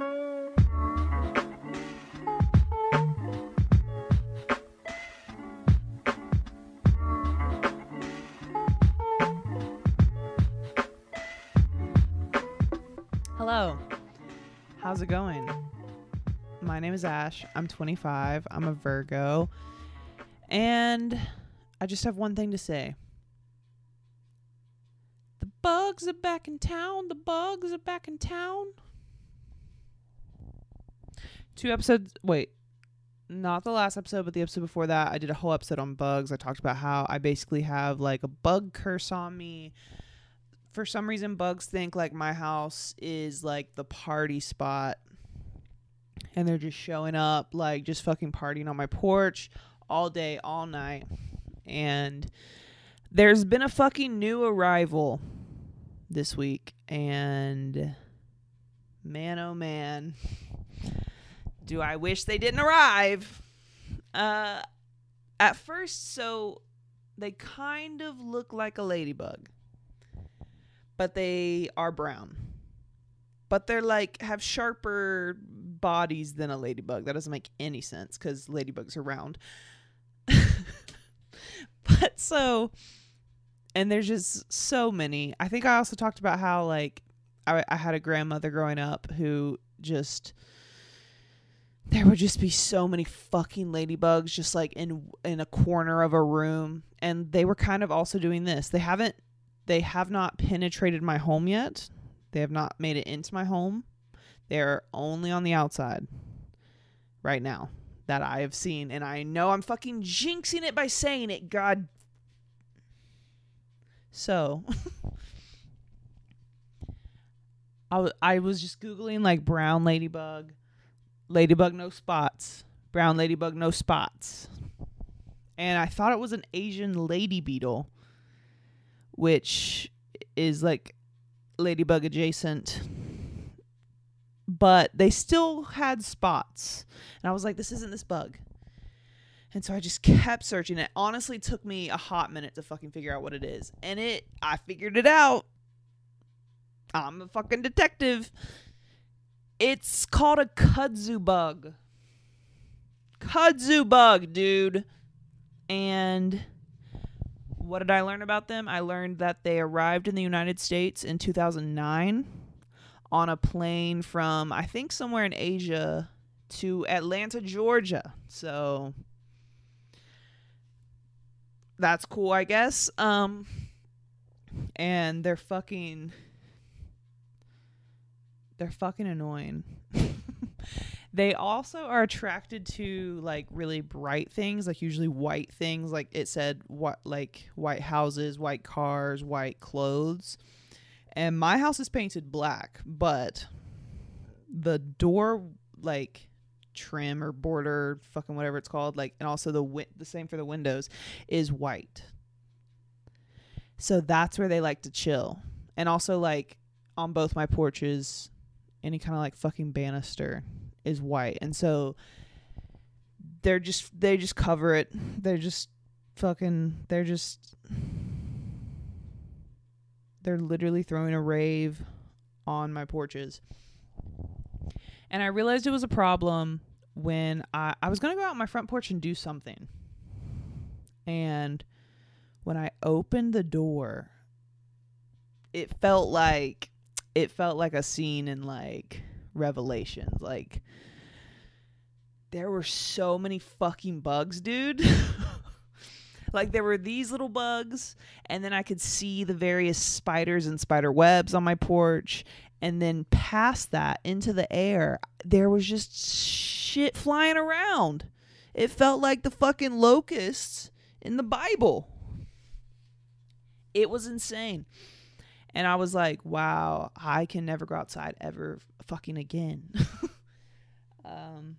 Hello. How's it going? My name is Ash. I'm 25. I'm a Virgo. And I just have one thing to say. The bugs are back in town. The bugs are back in town. Two episodes. Wait. Not the last episode, but the episode before that, I did a whole episode on bugs. I talked about how I basically have like a bug curse on me for some reason bugs think like my house is like the party spot and they're just showing up like just fucking partying on my porch all day all night and there's been a fucking new arrival this week and man oh man do i wish they didn't arrive uh at first so they kind of look like a ladybug but they are brown. But they're like have sharper bodies than a ladybug. That doesn't make any sense because ladybugs are round. but so, and there's just so many. I think I also talked about how like I, I had a grandmother growing up who just there would just be so many fucking ladybugs just like in in a corner of a room and they were kind of also doing this they haven't they have not penetrated my home yet. They have not made it into my home. They're only on the outside right now that I have seen. And I know I'm fucking jinxing it by saying it. God. So. I, w- I was just Googling like brown ladybug, ladybug no spots, brown ladybug no spots. And I thought it was an Asian lady beetle which is like ladybug adjacent. But they still had spots. And i was like this isn't this bug. And so i just kept searching. It honestly took me a hot minute to fucking figure out what it is. And it i figured it out. I'm a fucking detective it's called a kudzu bug kudzu bug dude and what did I learn about them? I learned that they arrived in the United States in 2009 on a plane from, I think, somewhere in Asia to Atlanta, Georgia. So that's cool, I guess. Um, and they're fucking. They're fucking annoying. They also are attracted to like really bright things, like usually white things. Like it said, what like white houses, white cars, white clothes. And my house is painted black, but the door like trim or border, fucking whatever it's called, like, and also the wi- the same for the windows, is white. So that's where they like to chill, and also like on both my porches, any kind of like fucking banister is white. And so they're just they just cover it. They're just fucking they're just they're literally throwing a rave on my porches. And I realized it was a problem when I I was going to go out on my front porch and do something. And when I opened the door, it felt like it felt like a scene in like revelations. Like there were so many fucking bugs, dude. like there were these little bugs and then I could see the various spiders and spider webs on my porch and then past that into the air there was just shit flying around. It felt like the fucking locusts in the Bible. It was insane. And I was like, wow, I can never go outside ever fucking again. um,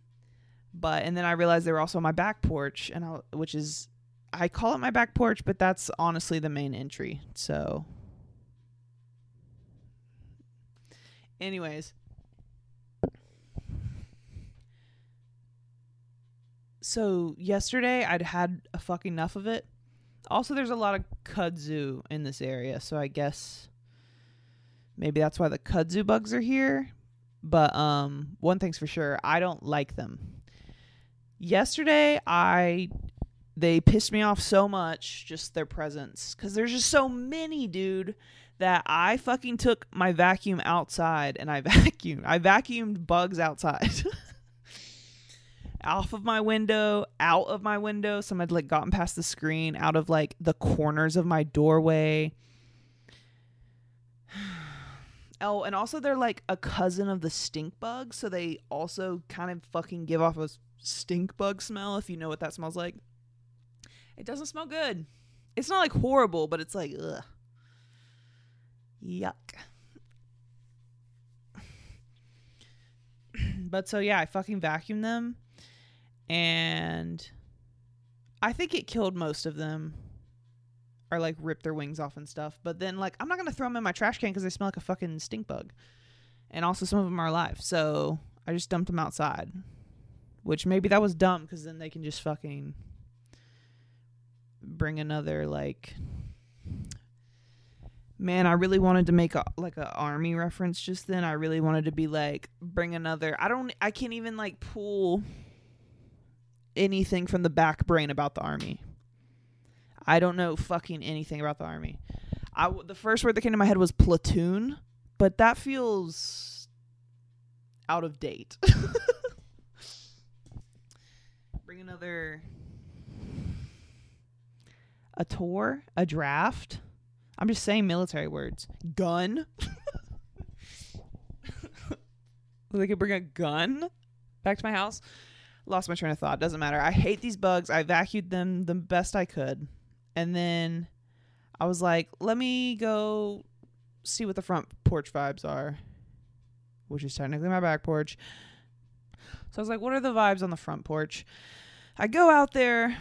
but and then I realized they were also on my back porch, and I, which is I call it my back porch, but that's honestly the main entry. So, anyways, so yesterday I'd had a fucking enough of it. Also, there's a lot of kudzu in this area, so I guess maybe that's why the kudzu bugs are here. But um one thing's for sure, I don't like them. Yesterday I they pissed me off so much just their presence cuz there's just so many, dude, that I fucking took my vacuum outside and I vacuumed. I vacuumed bugs outside. off of my window, out of my window. Some had like gotten past the screen, out of like the corners of my doorway. Oh, and also they're like a cousin of the stink bug, so they also kind of fucking give off a stink bug smell if you know what that smells like. It doesn't smell good. It's not like horrible, but it's like ugh. Yuck. but so yeah, I fucking vacuumed them and I think it killed most of them or like rip their wings off and stuff. But then like I'm not gonna throw them in my trash can because they smell like a fucking stink bug, and also some of them are alive. So I just dumped them outside, which maybe that was dumb because then they can just fucking bring another like. Man, I really wanted to make a like a army reference just then. I really wanted to be like bring another. I don't. I can't even like pull anything from the back brain about the army. I don't know fucking anything about the army. I w- the first word that came to my head was platoon, but that feels out of date. Bring another a tour, a draft. I'm just saying military words. Gun. they could bring a gun back to my house. Lost my train of thought. Doesn't matter. I hate these bugs. I vacuumed them the best I could. And then I was like, let me go see what the front porch vibes are, which is technically my back porch. So I was like, what are the vibes on the front porch? I go out there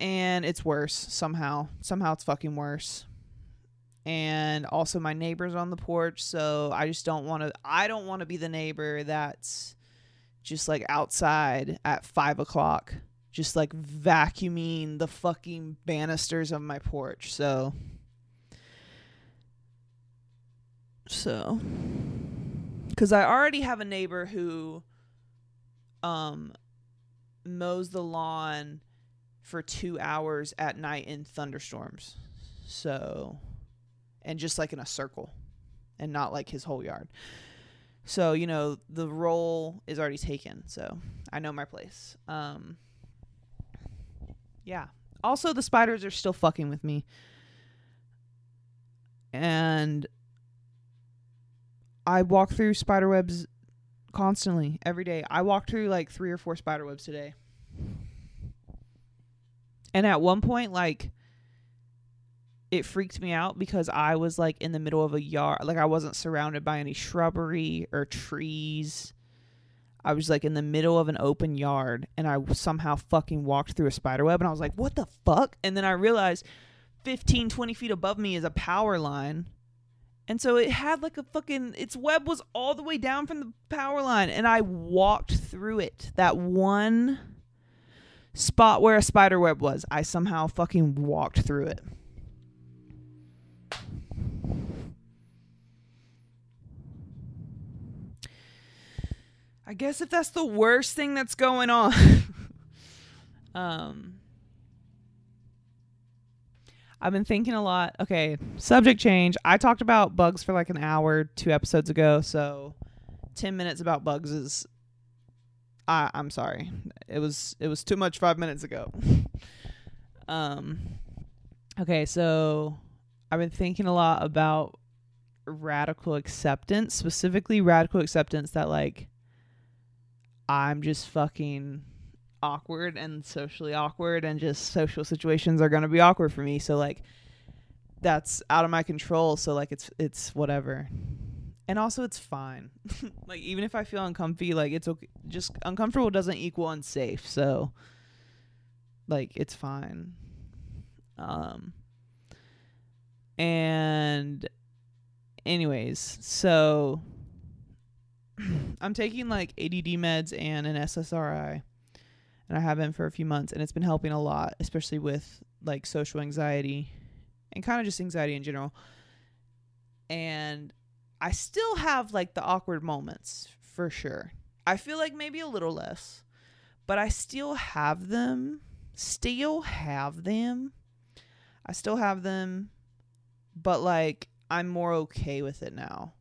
and it's worse somehow. Somehow it's fucking worse. And also my neighbor's on the porch, so I just don't want to I don't want to be the neighbor that's just like outside at five o'clock just like vacuuming the fucking banisters of my porch. So so cuz I already have a neighbor who um mows the lawn for 2 hours at night in thunderstorms. So and just like in a circle and not like his whole yard. So, you know, the role is already taken. So, I know my place. Um yeah. Also, the spiders are still fucking with me. And I walk through spider webs constantly, every day. I walked through like three or four spider webs today. And at one point, like, it freaked me out because I was like in the middle of a yard. Like, I wasn't surrounded by any shrubbery or trees. I was like in the middle of an open yard and I somehow fucking walked through a spider web and I was like, what the fuck? And then I realized 15, 20 feet above me is a power line. And so it had like a fucking, its web was all the way down from the power line and I walked through it. That one spot where a spider web was, I somehow fucking walked through it. I guess if that's the worst thing that's going on. um I've been thinking a lot. Okay, subject change. I talked about bugs for like an hour two episodes ago, so 10 minutes about bugs is I I'm sorry. It was it was too much 5 minutes ago. um Okay, so I've been thinking a lot about radical acceptance, specifically radical acceptance that like I'm just fucking awkward and socially awkward and just social situations are going to be awkward for me. So like that's out of my control. So like it's it's whatever. And also it's fine. Like even if i feel uncomfy like it's okay just uncomfortable doesn't equal unsafe. So like it's fine. Um and anyways so I'm taking like ADD meds and an SSRI, and I have been for a few months, and it's been helping a lot, especially with like social anxiety and kind of just anxiety in general. And I still have like the awkward moments for sure. I feel like maybe a little less, but I still have them. Still have them. I still have them, but like I'm more okay with it now.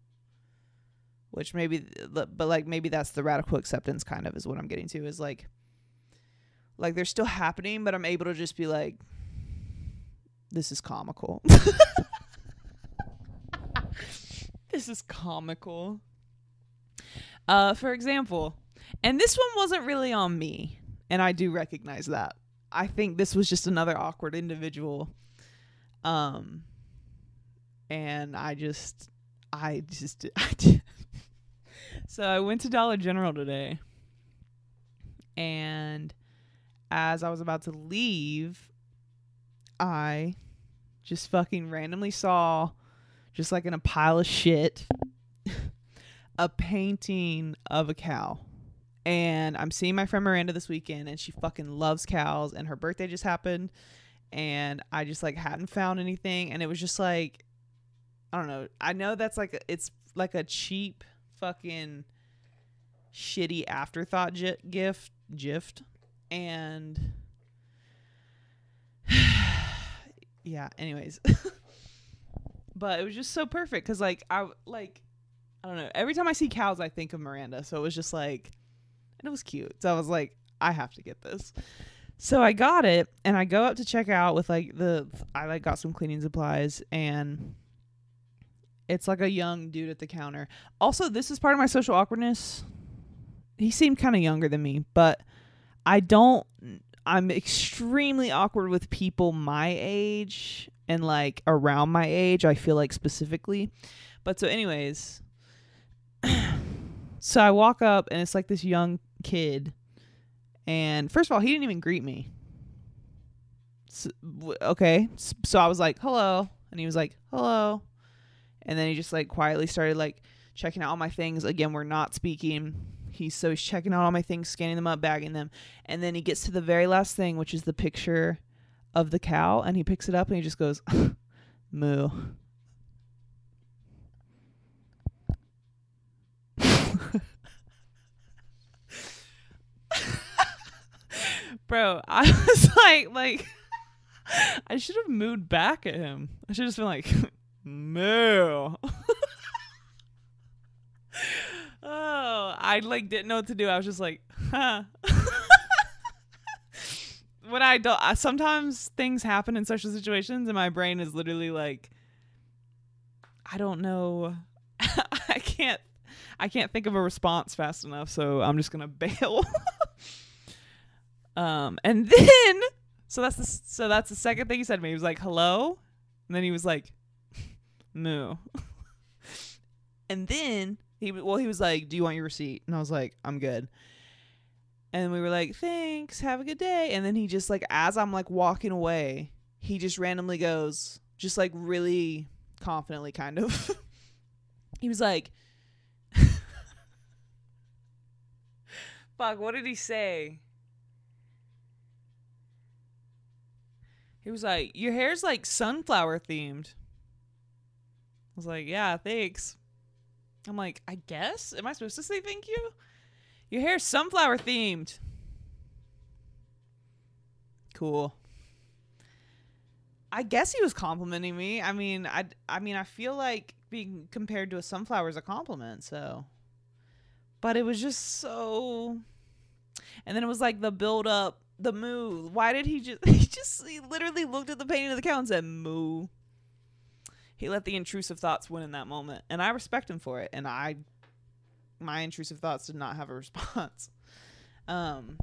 Which maybe, but like maybe that's the radical acceptance kind of is what I'm getting to is like, like they're still happening, but I'm able to just be like, this is comical. this is comical. Uh, for example, and this one wasn't really on me, and I do recognize that. I think this was just another awkward individual. Um, and I just, I just, I so I went to Dollar General today, and as I was about to leave, I just fucking randomly saw, just like in a pile of shit, a painting of a cow. And I'm seeing my friend Miranda this weekend, and she fucking loves cows, and her birthday just happened. And I just like hadn't found anything, and it was just like, I don't know. I know that's like, it's like a cheap fucking shitty afterthought gift, gift. And yeah, anyways. but it was just so perfect cuz like I like I don't know, every time I see cows I think of Miranda. So it was just like and it was cute. So I was like I have to get this. So I got it and I go up to check out with like the I like got some cleaning supplies and it's like a young dude at the counter. Also, this is part of my social awkwardness. He seemed kind of younger than me, but I don't I'm extremely awkward with people my age and like around my age, I feel like specifically. But so anyways, so I walk up and it's like this young kid and first of all, he didn't even greet me. So, okay. So I was like, "Hello." And he was like, "Hello." And then he just like quietly started like checking out all my things. Again, we're not speaking. He's so he's checking out all my things, scanning them up, bagging them, and then he gets to the very last thing, which is the picture of the cow, and he picks it up and he just goes, "Moo." Bro, I was like, like, I should have mooed back at him. I should have just been like, moo. oh, I like didn't know what to do. I was just like, huh. when I don't, sometimes things happen in social situations, and my brain is literally like, I don't know. I can't. I can't think of a response fast enough, so I'm just gonna bail. um, and then, so that's the so that's the second thing he said to me. He was like, "Hello," and then he was like, "Moo." and then he well, he was like, "Do you want your receipt?" And I was like, "I'm good." And we were like, "Thanks, have a good day." And then he just like, as I'm like walking away, he just randomly goes, just like really confidently, kind of. he was like, "Fuck, what did he say?" He was like, "Your hair's like sunflower themed." I was like, "Yeah, thanks." I'm like, "I guess. Am I supposed to say thank you?" Your hair's sunflower themed. Cool. I guess he was complimenting me. I mean, I I mean, I feel like being compared to a sunflower is a compliment, so but it was just so and then it was like the build up the moo. Why did he just he just he literally looked at the painting of the cow and said moo. He let the intrusive thoughts win in that moment, and I respect him for it. And I, my intrusive thoughts did not have a response. Um,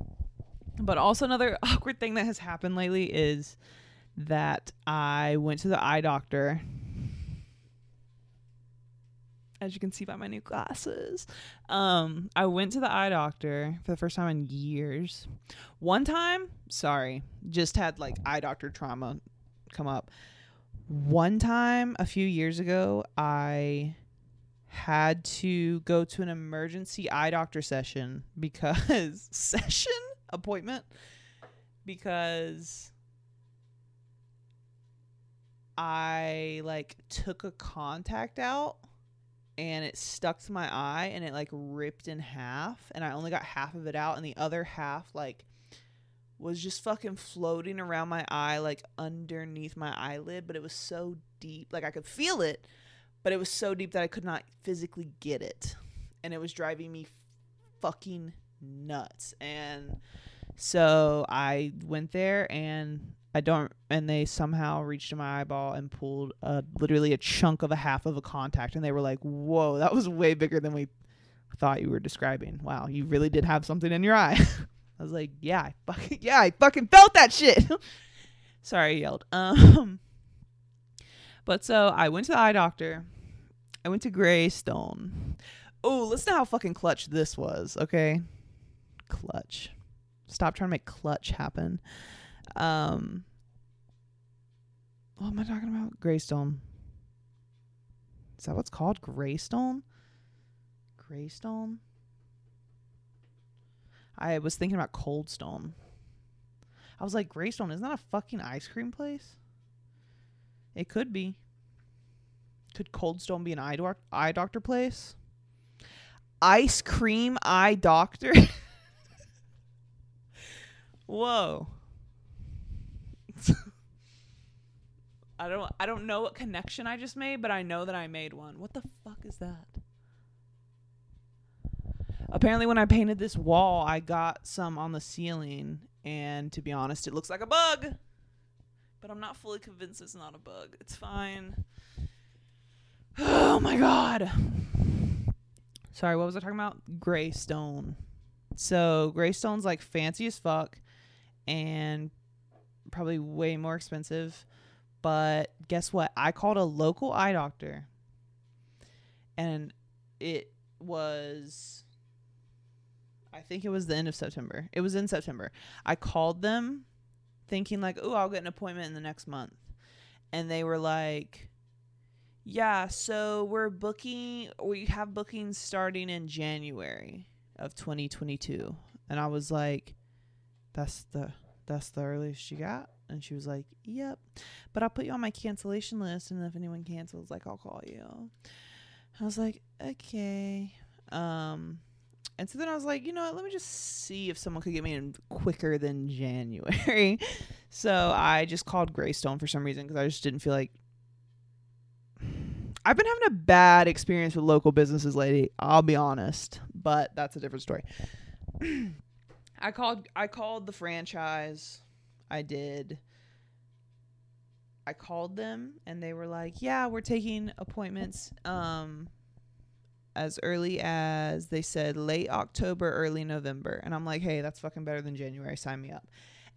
but also another awkward thing that has happened lately is that I went to the eye doctor. As you can see by my new glasses, um, I went to the eye doctor for the first time in years. One time, sorry, just had like eye doctor trauma come up. One time a few years ago, I had to go to an emergency eye doctor session because session? Appointment? Because I like took a contact out and it stuck to my eye and it like ripped in half and I only got half of it out and the other half like was just fucking floating around my eye like underneath my eyelid but it was so deep like I could feel it but it was so deep that I could not physically get it and it was driving me fucking nuts and so I went there and I don't, and they somehow reached in my eyeball and pulled a, literally a chunk of a half of a contact, and they were like, "Whoa, that was way bigger than we thought you were describing. Wow, you really did have something in your eye." I was like, "Yeah, I fucking, yeah, I fucking felt that shit." Sorry, I yelled. Um, but so I went to the eye doctor. I went to Greystone. Oh, listen to how fucking clutch this was. Okay, clutch. Stop trying to make clutch happen. Um, what am I talking about? Greystone. Is that what's called? Greystone? Greystone? I was thinking about Cold Stone. I was like, Greystone, isn't that a fucking ice cream place? It could be. Could Cold Stone be an eye, eye doctor place? Ice cream eye doctor? Whoa. I don't I don't know what connection I just made, but I know that I made one. What the fuck is that? Apparently when I painted this wall, I got some on the ceiling and to be honest, it looks like a bug. But I'm not fully convinced it's not a bug. It's fine. Oh my god. Sorry, what was I talking about? Gray stone. So, gray stone's like fancy as fuck and probably way more expensive. But guess what? I called a local eye doctor and it was I think it was the end of September. It was in September. I called them thinking like, "Oh, I'll get an appointment in the next month." And they were like, "Yeah, so we're booking we have bookings starting in January of 2022." And I was like, "That's the that's the earliest you got?" And she was like, "Yep, but I'll put you on my cancellation list, and if anyone cancels, like I'll call you." I was like, "Okay." Um, and so then I was like, you know what? Let me just see if someone could get me in quicker than January. so I just called Greystone for some reason because I just didn't feel like. I've been having a bad experience with local businesses lately. I'll be honest, but that's a different story. I called. I called the franchise. I did. I called them and they were like, "Yeah, we're taking appointments um as early as they said late October, early November." And I'm like, "Hey, that's fucking better than January. Sign me up."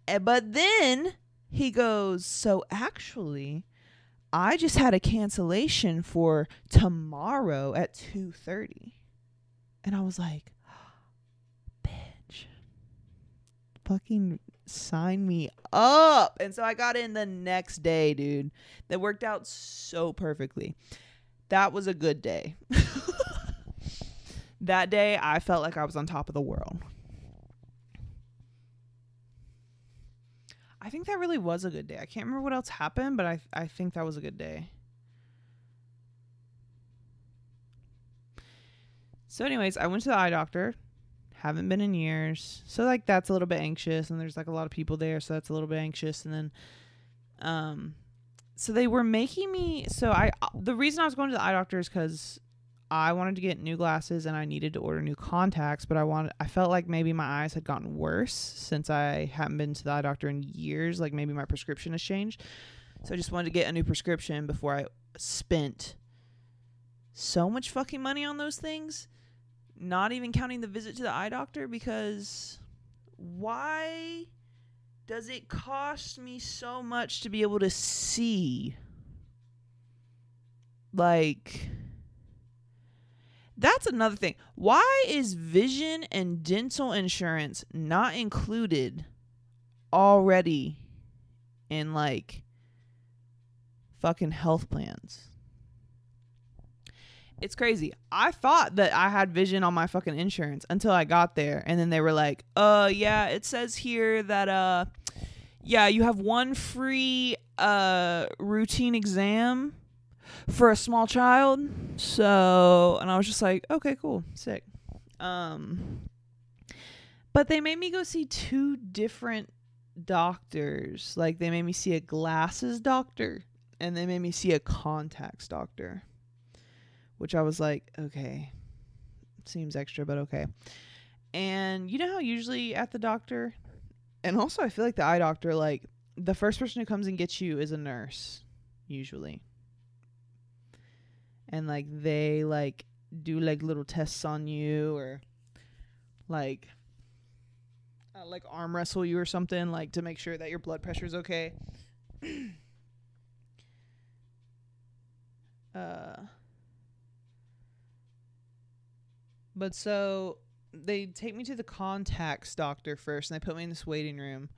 Eh, but then he goes, "So actually, I just had a cancellation for tomorrow at 2:30." And I was like, "Bitch. Fucking sign me up. And so I got in the next day, dude. That worked out so perfectly. That was a good day. that day, I felt like I was on top of the world. I think that really was a good day. I can't remember what else happened, but I I think that was a good day. So anyways, I went to the eye doctor haven't been in years so like that's a little bit anxious and there's like a lot of people there so that's a little bit anxious and then um so they were making me so i the reason i was going to the eye doctor is because i wanted to get new glasses and i needed to order new contacts but i wanted i felt like maybe my eyes had gotten worse since i hadn't been to the eye doctor in years like maybe my prescription has changed. So i just wanted to get a new prescription before i spent so much fucking money on those things not even counting the visit to the eye doctor because why does it cost me so much to be able to see? Like that's another thing why is vision and dental insurance not included already in like fucking health plans it's crazy. I thought that I had vision on my fucking insurance until I got there and then they were like, "Uh yeah, it says here that uh yeah, you have one free uh routine exam for a small child. So, and I was just like, okay, cool, sick. Um, but they made me go see two different doctors. Like they made me see a glasses doctor and they made me see a contacts doctor. Which I was like, okay. Seems extra, but okay. And you know how usually at the doctor and also I feel like the eye doctor like the first person who comes and gets you is a nurse usually. And like they like do like little tests on you or like uh, like arm wrestle you or something like to make sure that your blood pressure is okay. uh but so they take me to the contacts doctor first and they put me in this waiting room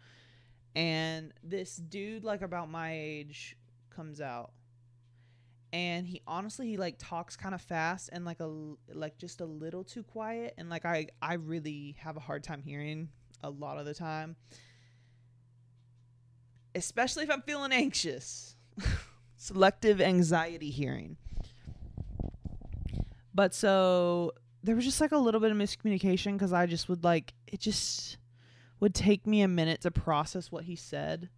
and this dude like about my age comes out and he honestly he like talks kind of fast and like a like just a little too quiet and like I I really have a hard time hearing a lot of the time. Especially if I'm feeling anxious. Selective anxiety hearing. But so there was just like a little bit of miscommunication cuz I just would like it just would take me a minute to process what he said.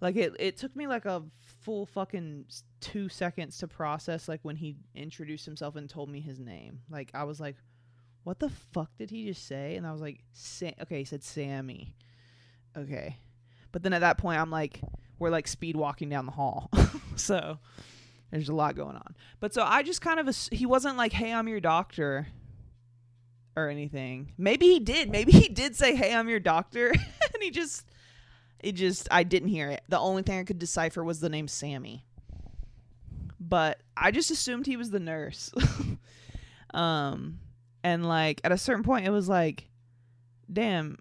Like it it took me like a full fucking two seconds to process like when he introduced himself and told me his name. Like I was like, what the fuck did he just say? And I was like, okay, he said Sammy. Okay. But then at that point I'm like we're like speed walking down the hall. so there's a lot going on. But so I just kind of ass- he wasn't like, "Hey, I'm your doctor." Or anything. Maybe he did. Maybe he did say, "Hey, I'm your doctor," and he just it just I didn't hear it. The only thing I could decipher was the name Sammy. But I just assumed he was the nurse. um and like at a certain point it was like damn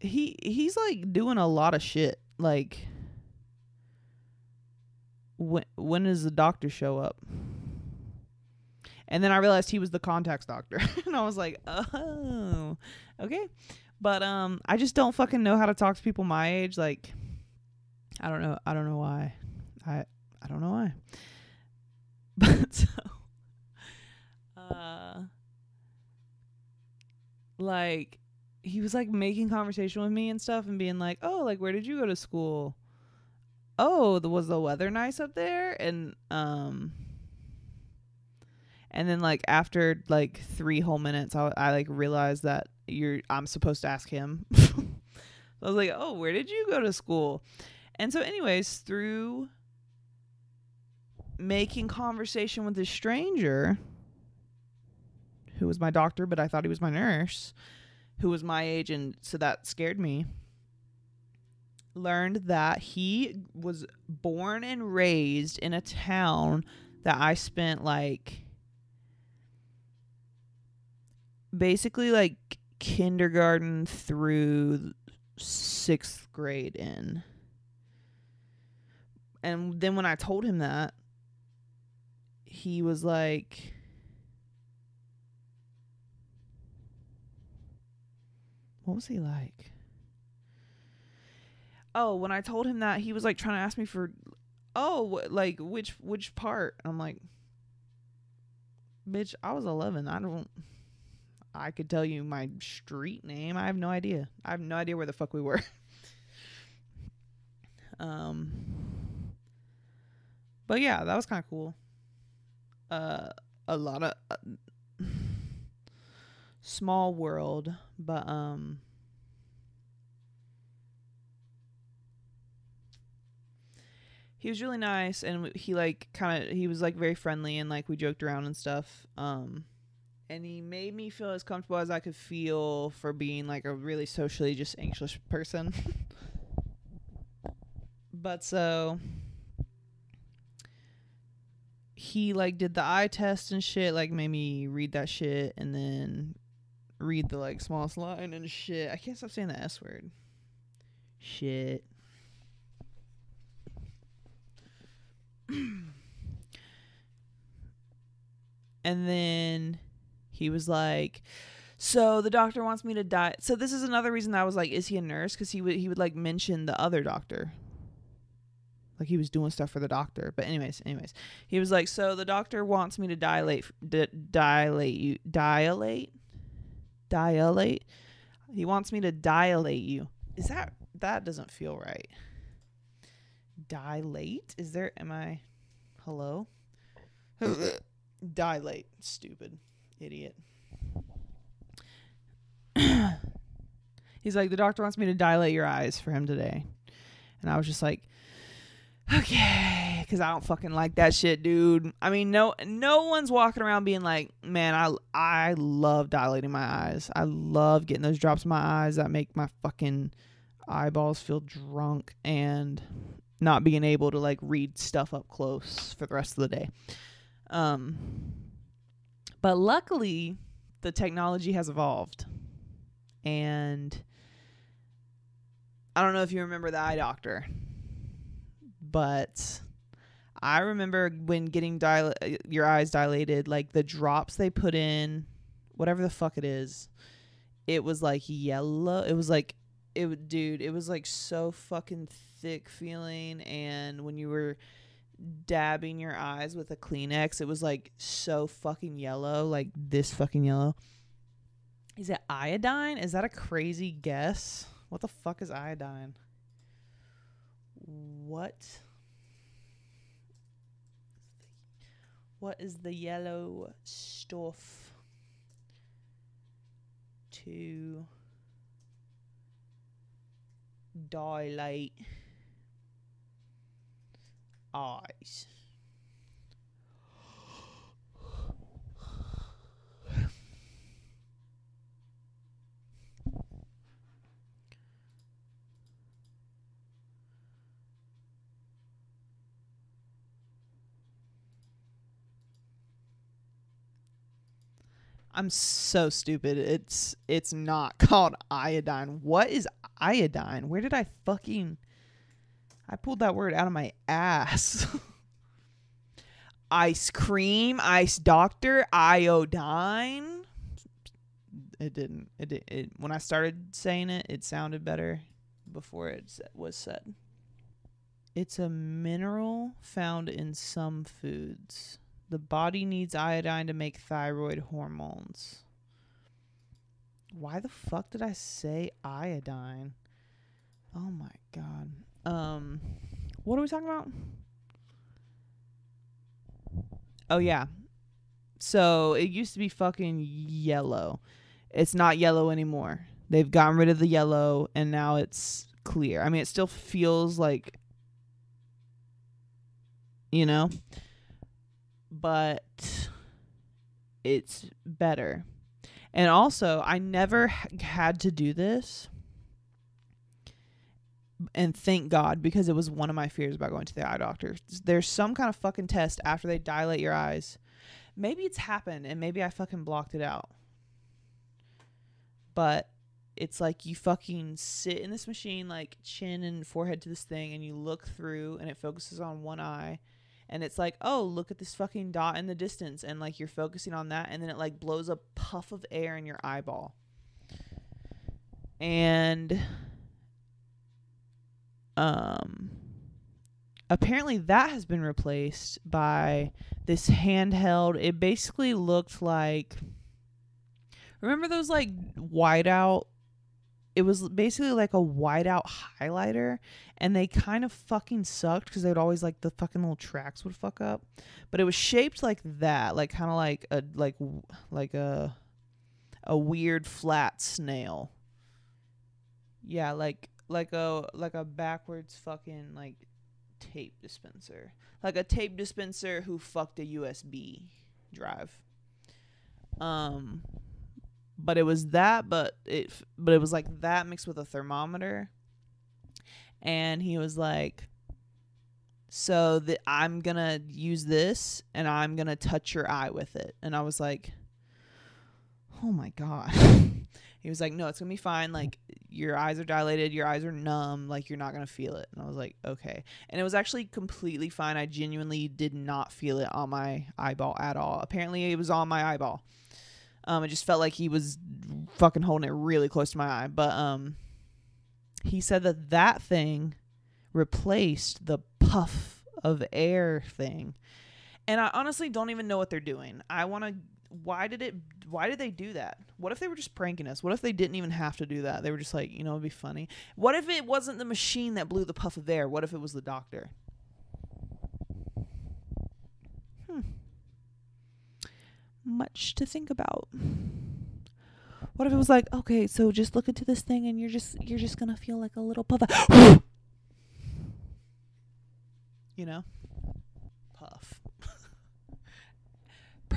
he he's like doing a lot of shit. Like when when does the doctor show up? And then I realized he was the contacts doctor. and I was like, "Oh. Okay." But um I just don't fucking know how to talk to people my age like I don't know I don't know why. I I don't know why. But so uh like he was like making conversation with me and stuff and being like, "Oh, like where did you go to school?" Oh, the, was the weather nice up there? And um and then like after like 3 whole minutes I, I like realized that you're I'm supposed to ask him. I was like, "Oh, where did you go to school?" And so anyways, through making conversation with this stranger who was my doctor, but I thought he was my nurse, who was my age and so that scared me. Learned that he was born and raised in a town that I spent like basically like kindergarten through sixth grade in. And then when I told him that, he was like, What was he like? Oh, when I told him that, he was like trying to ask me for, oh, like which which part? I'm like, bitch, I was 11. I don't. I could tell you my street name. I have no idea. I have no idea where the fuck we were. um But yeah, that was kind of cool. Uh a lot of uh, small world, but um he was really nice and he like kind of he was like very friendly and like we joked around and stuff um and he made me feel as comfortable as I could feel for being like a really socially just anxious person. but so he like did the eye test and shit, like made me read that shit and then read the like smallest line and shit. I can't stop saying the S word. Shit. and then he was like so the doctor wants me to die so this is another reason that i was like is he a nurse because he would he would like mention the other doctor like he was doing stuff for the doctor. But anyways, anyways, he was like, so the doctor wants me to dilate, dilate you, dilate, dilate. He wants me to dilate you. Is that that doesn't feel right? Dilate? Is there? Am I? Hello. dilate. Stupid idiot. He's like, the doctor wants me to dilate your eyes for him today. And I was just like, okay, because I don't fucking like that shit, dude. I mean, no, no one's walking around being like, man, I, I love dilating my eyes. I love getting those drops in my eyes that make my fucking eyeballs feel drunk and not being able to like read stuff up close for the rest of the day. Um, but luckily, the technology has evolved, and I don't know if you remember the eye doctor, but I remember when getting dil- your eyes dilated, like the drops they put in, whatever the fuck it is, it was like yellow. It was like it, would, dude. It was like so fucking thick feeling, and when you were dabbing your eyes with a Kleenex, it was like so fucking yellow, like this fucking yellow. Is it iodine? Is that a crazy guess? What the fuck is iodine? What? What is the yellow stuff to dilate eyes? I'm so stupid. It's it's not called iodine. What is iodine? Where did I fucking I pulled that word out of my ass. ice cream, ice doctor, iodine. It didn't. It, did, it when I started saying it, it sounded better before it was said. It's a mineral found in some foods. The body needs iodine to make thyroid hormones. Why the fuck did I say iodine? Oh my god. Um what are we talking about? Oh yeah. So it used to be fucking yellow. It's not yellow anymore. They've gotten rid of the yellow and now it's clear. I mean it still feels like you know but it's better. And also, I never h- had to do this. And thank God, because it was one of my fears about going to the eye doctor. There's some kind of fucking test after they dilate your eyes. Maybe it's happened and maybe I fucking blocked it out. But it's like you fucking sit in this machine, like chin and forehead to this thing, and you look through and it focuses on one eye and it's like, oh, look at this fucking dot in the distance, and like you're focusing on that, and then it like blows a puff of air in your eyeball. And um apparently that has been replaced by this handheld. It basically looked like Remember those like whiteout? It was basically like a whiteout highlighter and they kind of fucking sucked because they would always like the fucking little tracks would fuck up. But it was shaped like that like kind of like a like like a a weird flat snail. Yeah like like a like a backwards fucking like tape dispenser. Like a tape dispenser who fucked a usb drive. Um but it was that but it but it was like that mixed with a thermometer. And he was like so that i'm gonna use this and i'm gonna touch your eye with it. And i was like oh my god. He was like no it's gonna be fine. Like your eyes are dilated your eyes are numb like you're not gonna feel it and i was like okay and it was actually completely fine i genuinely did not feel it on my eyeball at all apparently it was on my eyeball um, it just felt like he was fucking holding it really close to my eye. But um, he said that that thing replaced the puff of air thing. And I honestly don't even know what they're doing. I want to why did it why did they do that? What if they were just pranking us? What if they didn't even have to do that? They were just like, you know, it'd be funny. What if it wasn't the machine that blew the puff of air? What if it was the doctor? Hmm. Much to think about. What if it was like, okay, so just look into this thing and you're just you're just gonna feel like a little puff you know? Puff.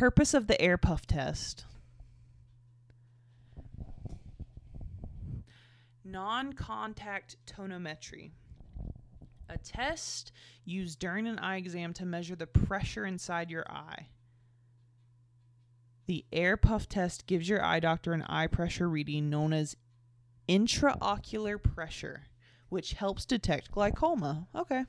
Purpose of the air puff test. Non contact tonometry. A test used during an eye exam to measure the pressure inside your eye. The air puff test gives your eye doctor an eye pressure reading known as intraocular pressure, which helps detect glaucoma. Okay.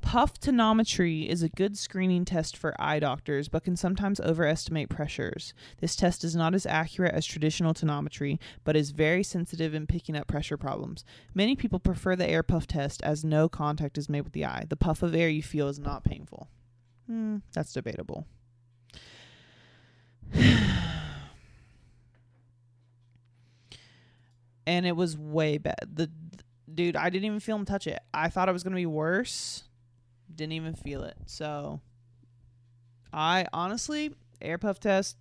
Puff tonometry is a good screening test for eye doctors, but can sometimes overestimate pressures. This test is not as accurate as traditional tonometry, but is very sensitive in picking up pressure problems. Many people prefer the air puff test as no contact is made with the eye. The puff of air you feel is not painful. Hmm, that's debatable. and it was way bad. The dude, I didn't even feel him touch it. I thought it was gonna be worse didn't even feel it. So I honestly, air puff test,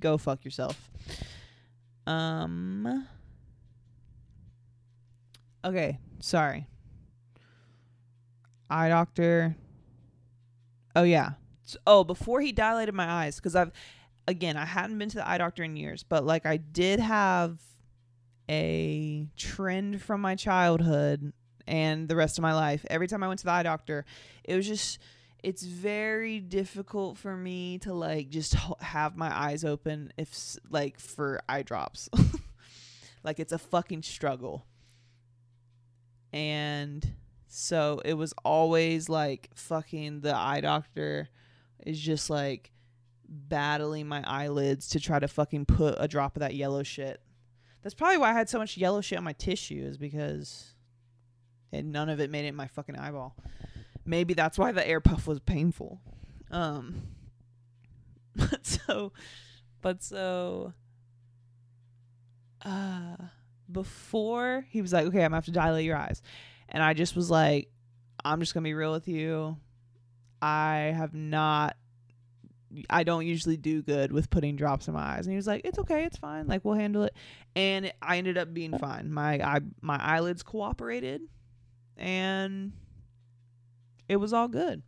go fuck yourself. Um Okay, sorry. Eye doctor. Oh yeah. So, oh, before he dilated my eyes cuz I've again, I hadn't been to the eye doctor in years, but like I did have a trend from my childhood and the rest of my life. Every time I went to the eye doctor, it was just it's very difficult for me to like just have my eyes open if like for eye drops. like it's a fucking struggle. And so it was always like fucking the eye doctor is just like battling my eyelids to try to fucking put a drop of that yellow shit. That's probably why I had so much yellow shit on my tissue is because and none of it made it in my fucking eyeball. Maybe that's why the air puff was painful. Um but so but so uh before he was like, Okay, I'm gonna have to dilate your eyes. And I just was like, I'm just gonna be real with you. I have not I don't usually do good with putting drops in my eyes. And he was like, "It's okay, it's fine. Like we'll handle it." And I ended up being fine. My eye, my eyelids cooperated and it was all good.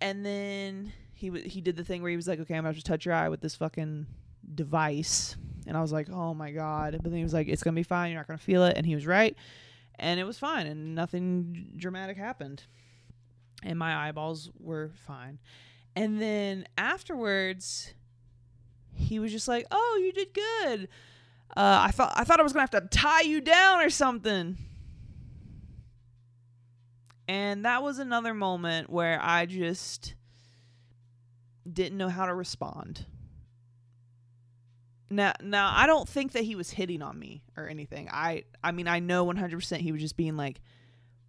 And then he w- he did the thing where he was like, "Okay, I'm gonna to touch your eye with this fucking device," and I was like, "Oh my god!" But then he was like, "It's gonna be fine. You're not gonna feel it," and he was right, and it was fine, and nothing dramatic happened, and my eyeballs were fine. And then afterwards, he was just like, "Oh, you did good." Uh, I thought I thought I was gonna have to tie you down or something. And that was another moment where I just didn't know how to respond. Now, now I don't think that he was hitting on me or anything. I, I mean, I know 100% he was just being like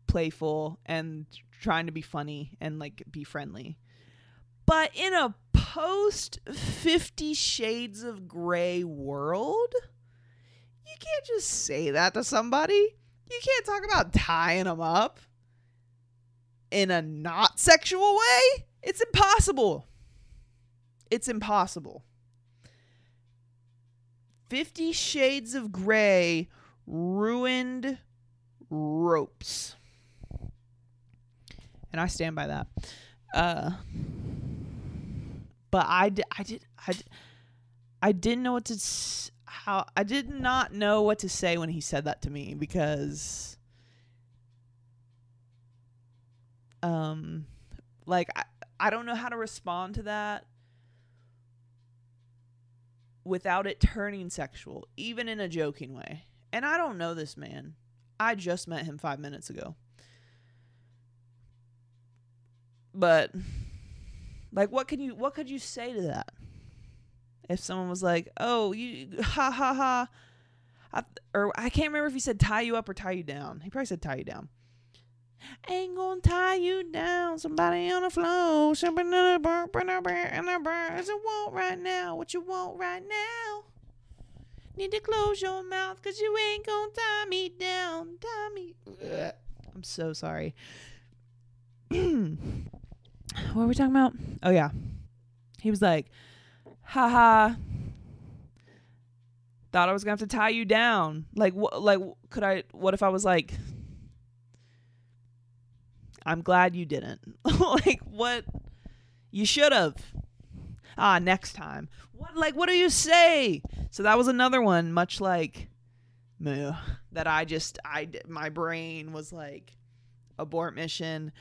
playful and trying to be funny and like be friendly. But in a post 50 shades of gray world, you can't just say that to somebody. You can't talk about tying them up in a not sexual way, it's impossible. It's impossible. 50 Shades of Grey ruined ropes. And I stand by that. Uh, but I, did, I did I did, I didn't know what to s- how I did not know what to say when he said that to me because um like I, I don't know how to respond to that without it turning sexual even in a joking way. And i don't know this man. I just met him 5 minutes ago. But like what can you what could you say to that? If someone was like oh you ha ha ha. I, or I can't remember if he said tie you up or tie you down. He probably said tie you down. Ain't gonna tie you down. Somebody on the floor. Something in the the burp in the burp. What you want right now? What you want right now? Need to close your mouth because you ain't gonna tie me down. Tie me. I'm so sorry. what were we talking about? Oh, yeah. He was like, haha. Thought I was gonna have to tie you down. Like, what? Like, could I? What if I was like, I'm glad you didn't. like, what? You should have. Ah, next time. What? Like, what do you say? So that was another one, much like, that I just, I, my brain was like, abort mission,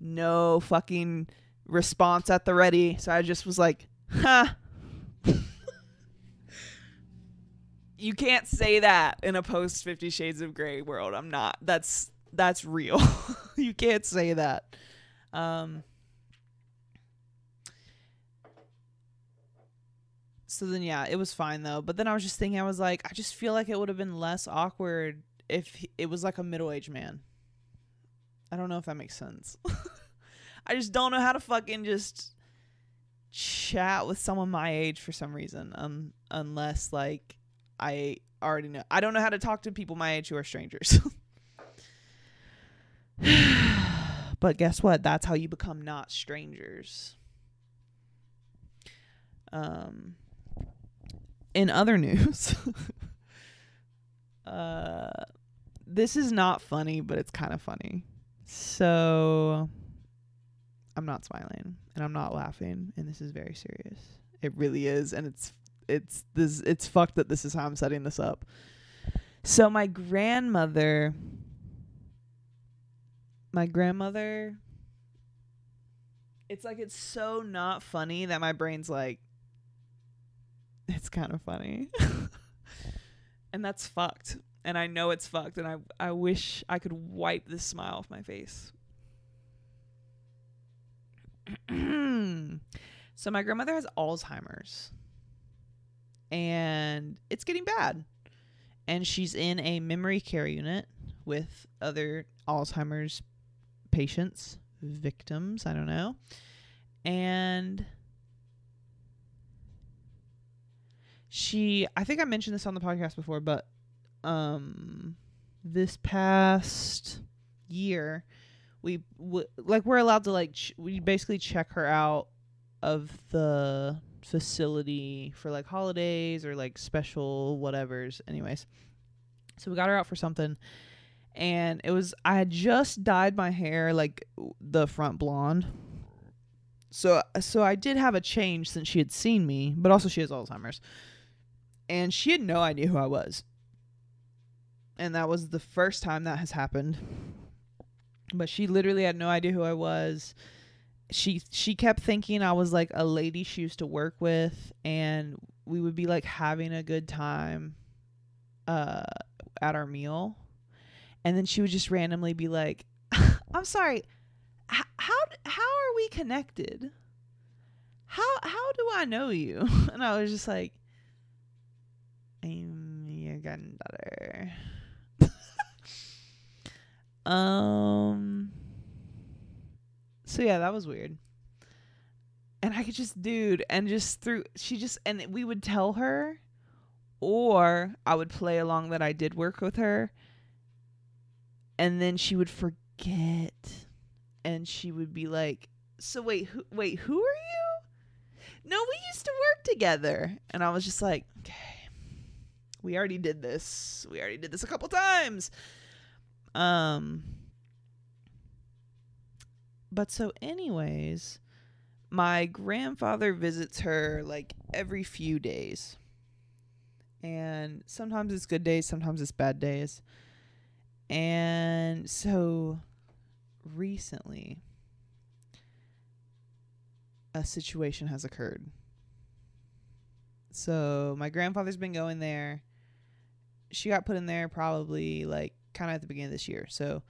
no fucking response at the ready. So I just was like, huh. you can't say that in a post 50 shades of gray world i'm not that's that's real. You can't say that. Um so then yeah it was fine though. But then i was just thinking i was like i just feel like it would have been less awkward if he- it was like a middle-aged man. I don't know if that makes sense. I just don't know how to fucking just chat with someone my age for some reason um unless like I already know. I don't know how to talk to people my age who are strangers. but guess what? That's how you become not strangers. Um in other news, uh this is not funny, but it's kind of funny. So I'm not smiling and I'm not laughing and this is very serious. It really is and it's it's this it's fucked that this is how I'm setting this up. So my grandmother my grandmother it's like it's so not funny that my brain's like it's kind of funny. and that's fucked. And I know it's fucked and I I wish I could wipe this smile off my face. so my grandmother has Alzheimer's and it's getting bad. And she's in a memory care unit with other Alzheimer's patients, victims, I don't know. And she I think I mentioned this on the podcast before, but um this past year we w- like we're allowed to like ch- we basically check her out of the facility for like holidays or like special whatevers. Anyways, so we got her out for something, and it was I had just dyed my hair like the front blonde. So so I did have a change since she had seen me, but also she has Alzheimer's, and she had no idea who I was. And that was the first time that has happened. But she literally had no idea who I was she she kept thinking I was like a lady she used to work with and we would be like having a good time uh at our meal and then she would just randomly be like I'm sorry how how are we connected? How how do I know you? And I was just like I'm your granddaughter. Um so yeah, that was weird. And I could just dude and just through she just and we would tell her or I would play along that I did work with her and then she would forget and she would be like, "So wait, who wait, who are you?" No, we used to work together. And I was just like, "Okay. We already did this. We already did this a couple times." Um but so, anyways, my grandfather visits her like every few days. And sometimes it's good days, sometimes it's bad days. And so recently, a situation has occurred. So my grandfather's been going there. She got put in there probably like kind of at the beginning of this year. So,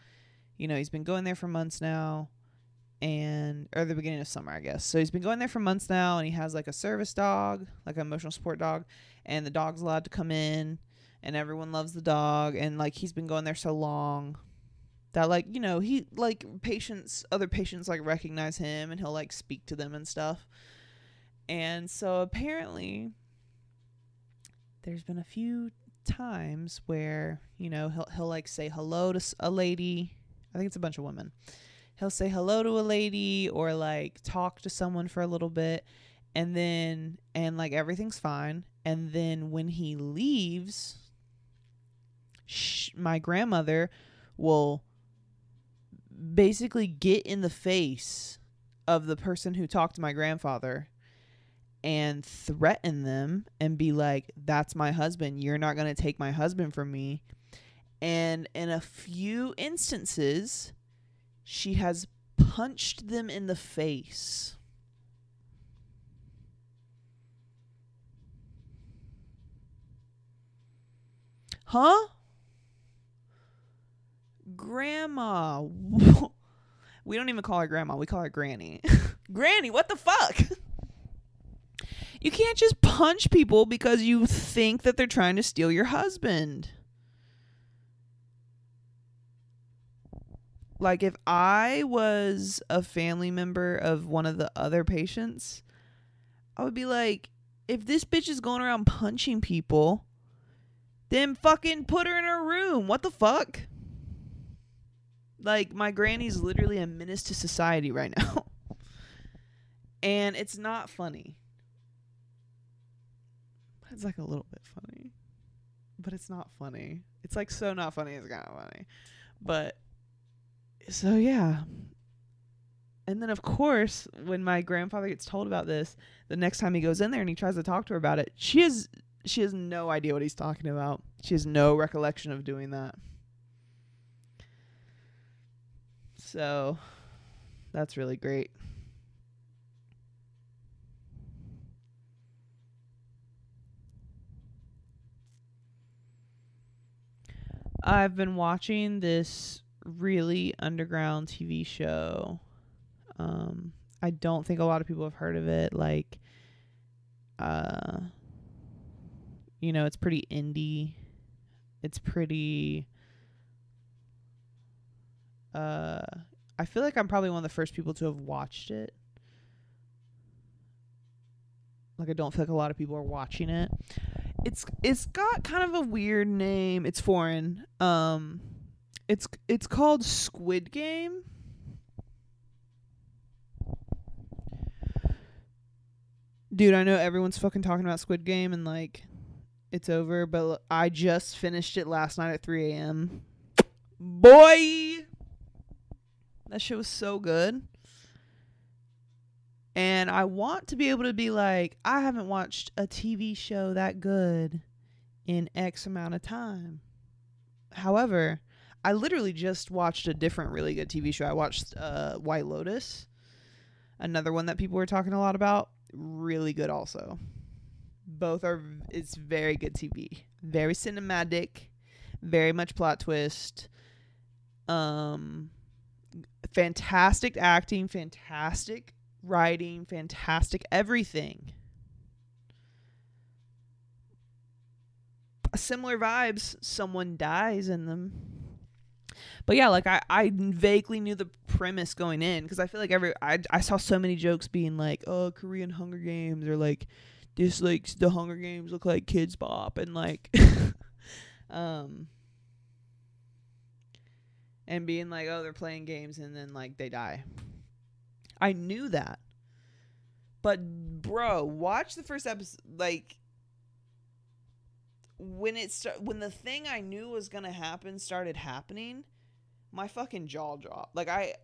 you know, he's been going there for months now and or the beginning of summer, I guess. So he's been going there for months now, and he has like a service dog, like an emotional support dog, and the dog's allowed to come in and everyone loves the dog and like he's been going there so long that like you know he like patients other patients like recognize him and he'll like speak to them and stuff. And so apparently there's been a few times where you know he'll he'll like say hello to a lady. I think it's a bunch of women. He'll say hello to a lady or like talk to someone for a little bit and then and like everything's fine. And then when he leaves sh- my grandmother will basically get in the face of the person who talked to my grandfather and threaten them and be like that's my husband. You're not going to take my husband from me. And in a few instances she has punched them in the face. Huh? Grandma. we don't even call her grandma. We call her granny. granny, what the fuck? You can't just punch people because you think that they're trying to steal your husband. Like if I was a family member of one of the other patients, I would be like, if this bitch is going around punching people, then fucking put her in her room. What the fuck? Like my granny's literally a menace to society right now. and it's not funny. It's like a little bit funny. But it's not funny. It's like so not funny it's kind of funny. But so yeah. And then of course, when my grandfather gets told about this, the next time he goes in there and he tries to talk to her about it, she has she has no idea what he's talking about. She has no recollection of doing that. So that's really great. I've been watching this really underground TV show. Um, I don't think a lot of people have heard of it. Like, uh, you know, it's pretty indie. It's pretty. Uh, I feel like I'm probably one of the first people to have watched it. Like, I don't feel like a lot of people are watching it. It's it's got kind of a weird name. It's foreign. Um, it's it's called Squid Game. Dude, I know everyone's fucking talking about Squid Game and like it's over, but I just finished it last night at 3 a.m. Boy, that shit was so good. And I want to be able to be like, I haven't watched a TV show that good in X amount of time. However, I literally just watched a different really good TV show. I watched uh, White Lotus, another one that people were talking a lot about. Really good, also. Both are, it's very good TV. Very cinematic, very much plot twist. Um, fantastic acting, fantastic writing, fantastic everything. Similar vibes. Someone dies in them. But yeah, like I, I vaguely knew the premise going in because I feel like every I, I saw so many jokes being like, oh, Korean Hunger Games or like this like the Hunger Games look like Kidz Bop and like, um, and being like, oh, they're playing games and then like they die. I knew that. But bro, watch the first episode like when it start when the thing I knew was going to happen started happening, my fucking jaw dropped. Like I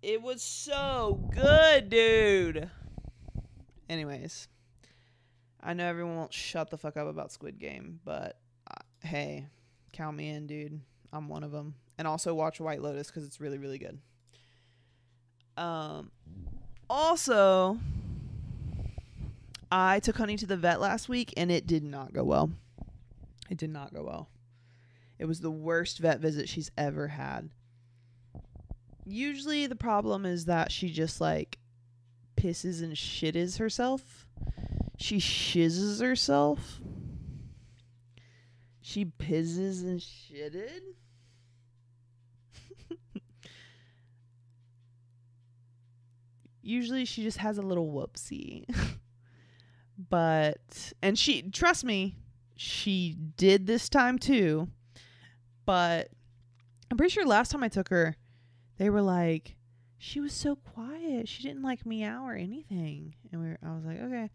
it was so good, dude. Anyways, I know everyone won't shut the fuck up about Squid Game, but uh, hey, count me in, dude. I'm one of them. And also watch White Lotus cuz it's really really good. Um also I took Honey to the vet last week and it did not go well. It did not go well. It was the worst vet visit she's ever had. Usually the problem is that she just like pisses and shitters herself. She shizzes herself. She pizzes and shitted. Usually she just has a little whoopsie. but and she trust me, she did this time too. But I'm pretty sure last time I took her, they were like, she was so quiet. She didn't like meow or anything. And we were, I was like, okay.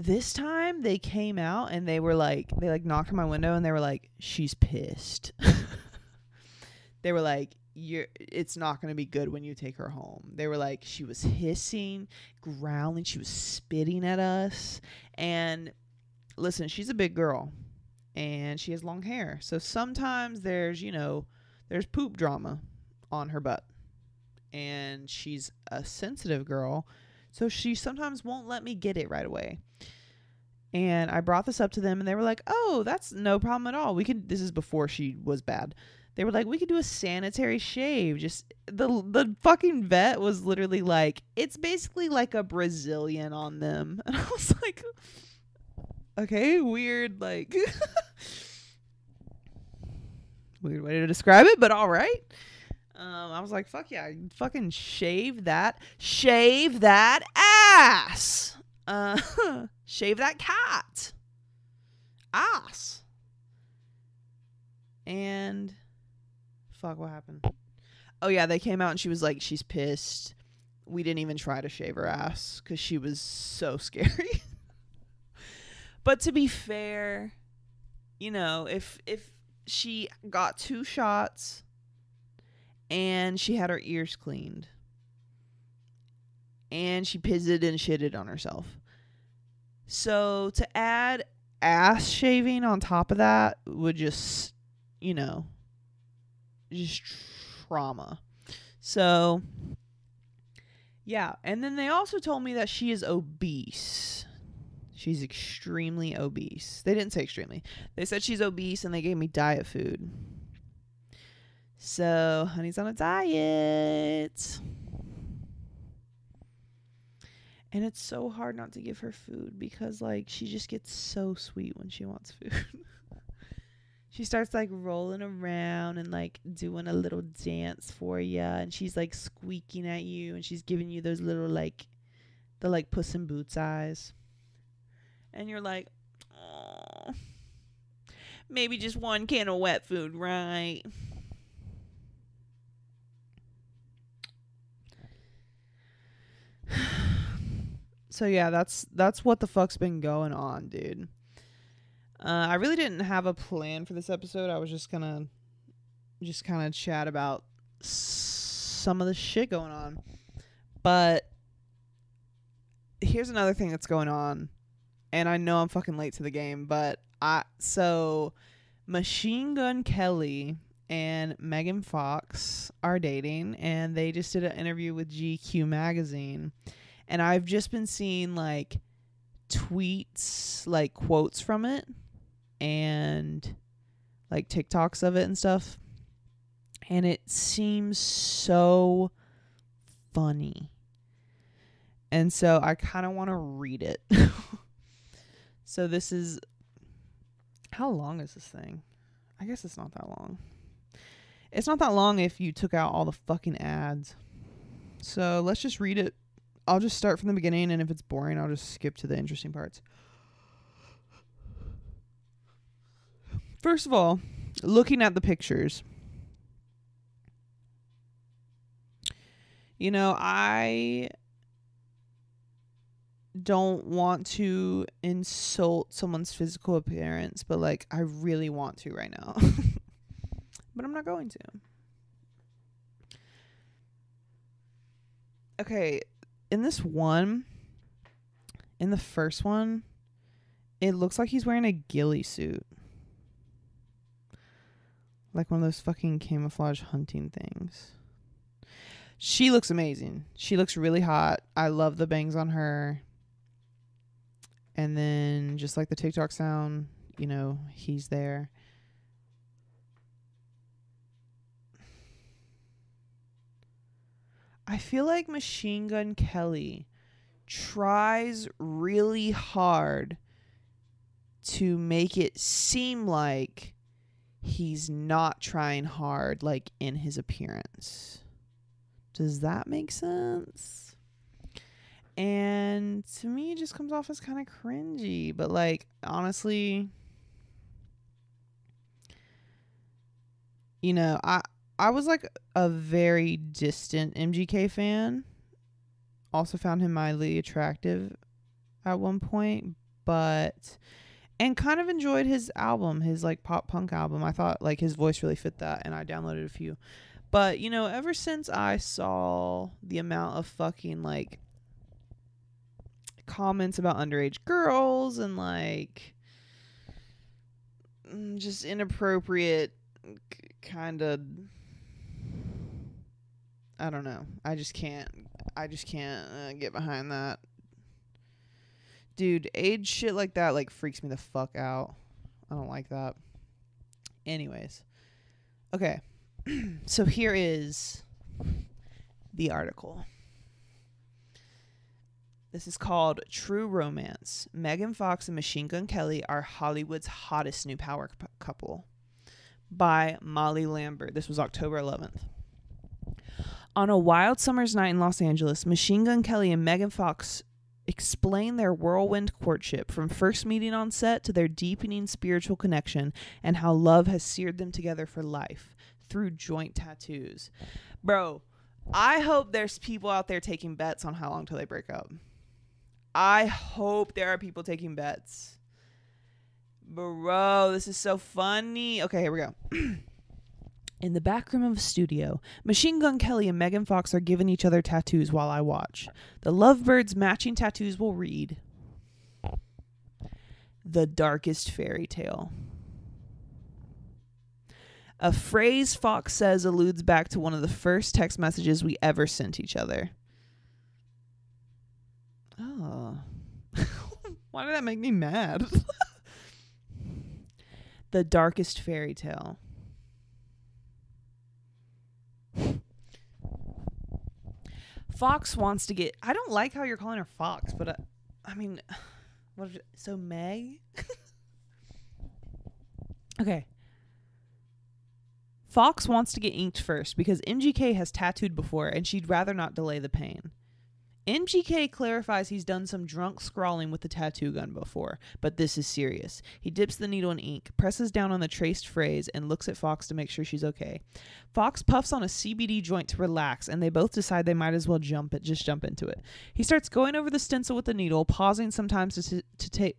This time they came out and they were like, they like knocked on my window and they were like, she's pissed. they were like, you're it's not going to be good when you take her home. They were like she was hissing, growling, she was spitting at us. And listen, she's a big girl and she has long hair. So sometimes there's, you know, there's poop drama on her butt. And she's a sensitive girl, so she sometimes won't let me get it right away. And I brought this up to them and they were like, "Oh, that's no problem at all. We could this is before she was bad they were like, we could do a sanitary shave. Just the the fucking vet was literally like, it's basically like a Brazilian on them, and I was like, okay, weird, like weird way to describe it, but all right. Um, I was like, fuck yeah, fucking shave that, shave that ass, uh, shave that cat, ass, and fuck, what happened? Oh yeah, they came out and she was like, she's pissed. We didn't even try to shave her ass because she was so scary. but to be fair, you know, if if she got two shots and she had her ears cleaned and she pizzed and shitted on herself. So to add ass shaving on top of that would just, you know, just trauma. So, yeah. And then they also told me that she is obese. She's extremely obese. They didn't say extremely. They said she's obese and they gave me diet food. So, honey's on a diet. And it's so hard not to give her food because, like, she just gets so sweet when she wants food. she starts like rolling around and like doing a little dance for you and she's like squeaking at you and she's giving you those little like the like puss in boots eyes and you're like oh maybe just one can of wet food right so yeah that's that's what the fuck's been going on dude uh, I really didn't have a plan for this episode. I was just gonna just kind of chat about some of the shit going on. But here's another thing that's going on. And I know I'm fucking late to the game, but I so Machine Gun Kelly and Megan Fox are dating and they just did an interview with GQ magazine. And I've just been seeing like tweets, like quotes from it and like TikToks of it and stuff. And it seems so funny. And so I kind of want to read it. so this is how long is this thing? I guess it's not that long. It's not that long if you took out all the fucking ads. So let's just read it. I'll just start from the beginning, and if it's boring, I'll just skip to the interesting parts. First of all, looking at the pictures, you know, I don't want to insult someone's physical appearance, but like I really want to right now. but I'm not going to. Okay, in this one, in the first one, it looks like he's wearing a ghillie suit. Like one of those fucking camouflage hunting things. She looks amazing. She looks really hot. I love the bangs on her. And then just like the TikTok sound, you know, he's there. I feel like Machine Gun Kelly tries really hard to make it seem like he's not trying hard like in his appearance. Does that make sense? And to me it just comes off as kind of cringy, but like honestly you know, I I was like a very distant MGK fan. Also found him mildly attractive at one point, but and kind of enjoyed his album, his like pop punk album. I thought like his voice really fit that and I downloaded a few. But, you know, ever since I saw the amount of fucking like comments about underage girls and like mm, just inappropriate kind of I don't know. I just can't I just can't uh, get behind that. Dude, age shit like that like freaks me the fuck out. I don't like that. Anyways. Okay. so here is the article. This is called True Romance. Megan Fox and Machine Gun Kelly are Hollywood's hottest new power cu- couple by Molly Lambert. This was October 11th. On a wild summer's night in Los Angeles, Machine Gun Kelly and Megan Fox explain their whirlwind courtship from first meeting on set to their deepening spiritual connection and how love has seared them together for life through joint tattoos. Bro, I hope there's people out there taking bets on how long till they break up. I hope there are people taking bets. Bro, this is so funny. Okay, here we go. In the back room of a studio, Machine Gun Kelly and Megan Fox are giving each other tattoos while I watch. The lovebirds' matching tattoos will read The Darkest Fairy Tale. A phrase Fox says alludes back to one of the first text messages we ever sent each other. Oh. Why did that make me mad? the darkest fairy tale. Fox wants to get. I don't like how you're calling her Fox, but uh, I mean, what? It, so Meg. okay. Fox wants to get inked first because MGK has tattooed before and she'd rather not delay the pain. MGK clarifies he's done some drunk scrawling with the tattoo gun before, but this is serious. He dips the needle in ink, presses down on the traced phrase, and looks at Fox to make sure she's okay. Fox puffs on a CBD joint to relax, and they both decide they might as well jump it, just jump into it. He starts going over the stencil with the needle, pausing sometimes to, to take.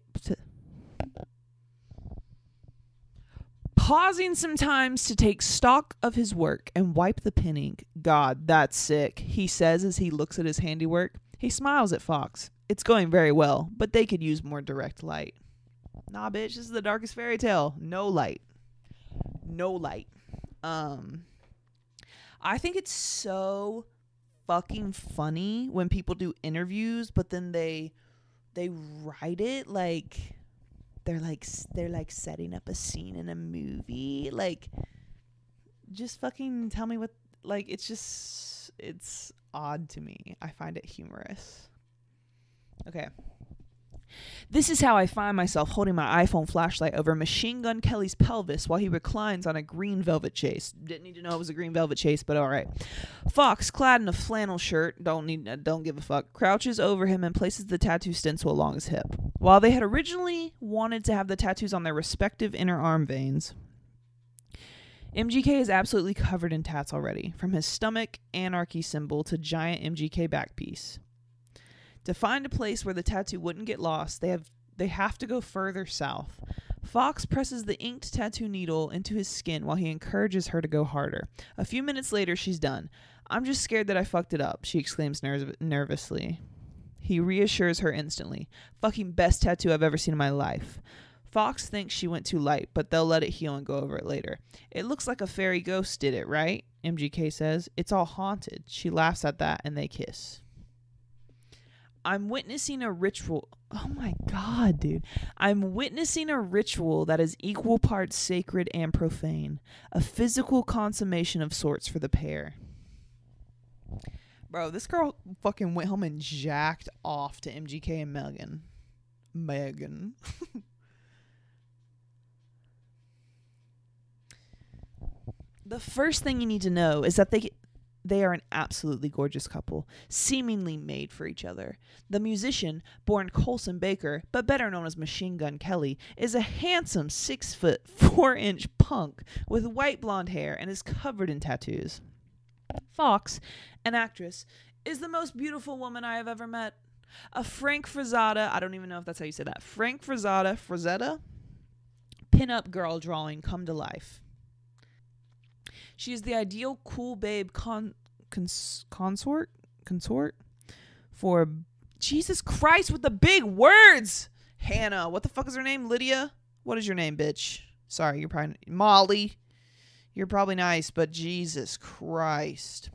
Pausing sometimes to take stock of his work and wipe the pen ink. God, that's sick, he says as he looks at his handiwork. He smiles at Fox. It's going very well, but they could use more direct light. Nah, bitch, this is the darkest fairy tale. No light. No light. Um I think it's so fucking funny when people do interviews, but then they they write it like they're like they're like setting up a scene in a movie like just fucking tell me what like it's just it's odd to me. I find it humorous. Okay this is how I find myself holding my iPhone flashlight over Machine Gun Kelly's pelvis while he reclines on a green velvet chase. Didn't need to know it was a green velvet chase, but all right. Fox, clad in a flannel shirt, don't need, uh, don't give a fuck, crouches over him and places the tattoo stencil along his hip. While they had originally wanted to have the tattoos on their respective inner arm veins, MGK is absolutely covered in tats already, from his stomach anarchy symbol to giant MGK back piece. To find a place where the tattoo wouldn't get lost, they have they have to go further south. Fox presses the inked tattoo needle into his skin while he encourages her to go harder. A few minutes later, she's done. I'm just scared that I fucked it up, she exclaims ner- nervously. He reassures her instantly. Fucking best tattoo I've ever seen in my life. Fox thinks she went too light, but they'll let it heal and go over it later. It looks like a fairy ghost did it, right? MGK says. It's all haunted. She laughs at that and they kiss. I'm witnessing a ritual. Oh my God, dude. I'm witnessing a ritual that is equal parts sacred and profane, a physical consummation of sorts for the pair. Bro, this girl fucking went home and jacked off to MGK and Megan. Megan. the first thing you need to know is that they they are an absolutely gorgeous couple, seemingly made for each other. The musician, born Colson Baker, but better known as Machine Gun Kelly, is a handsome six foot four inch punk with white blonde hair and is covered in tattoos. Fox, an actress, is the most beautiful woman I have ever met. A Frank Frazetta, I don't even know if that's how you say that. Frank Frazetta, Pin-up girl drawing come to life. She is the ideal cool babe con- cons- consort consort for Jesus Christ with the big words. Hannah, what the fuck is her name? Lydia. What is your name, bitch? Sorry, you're probably Molly. You're probably nice, but Jesus Christ.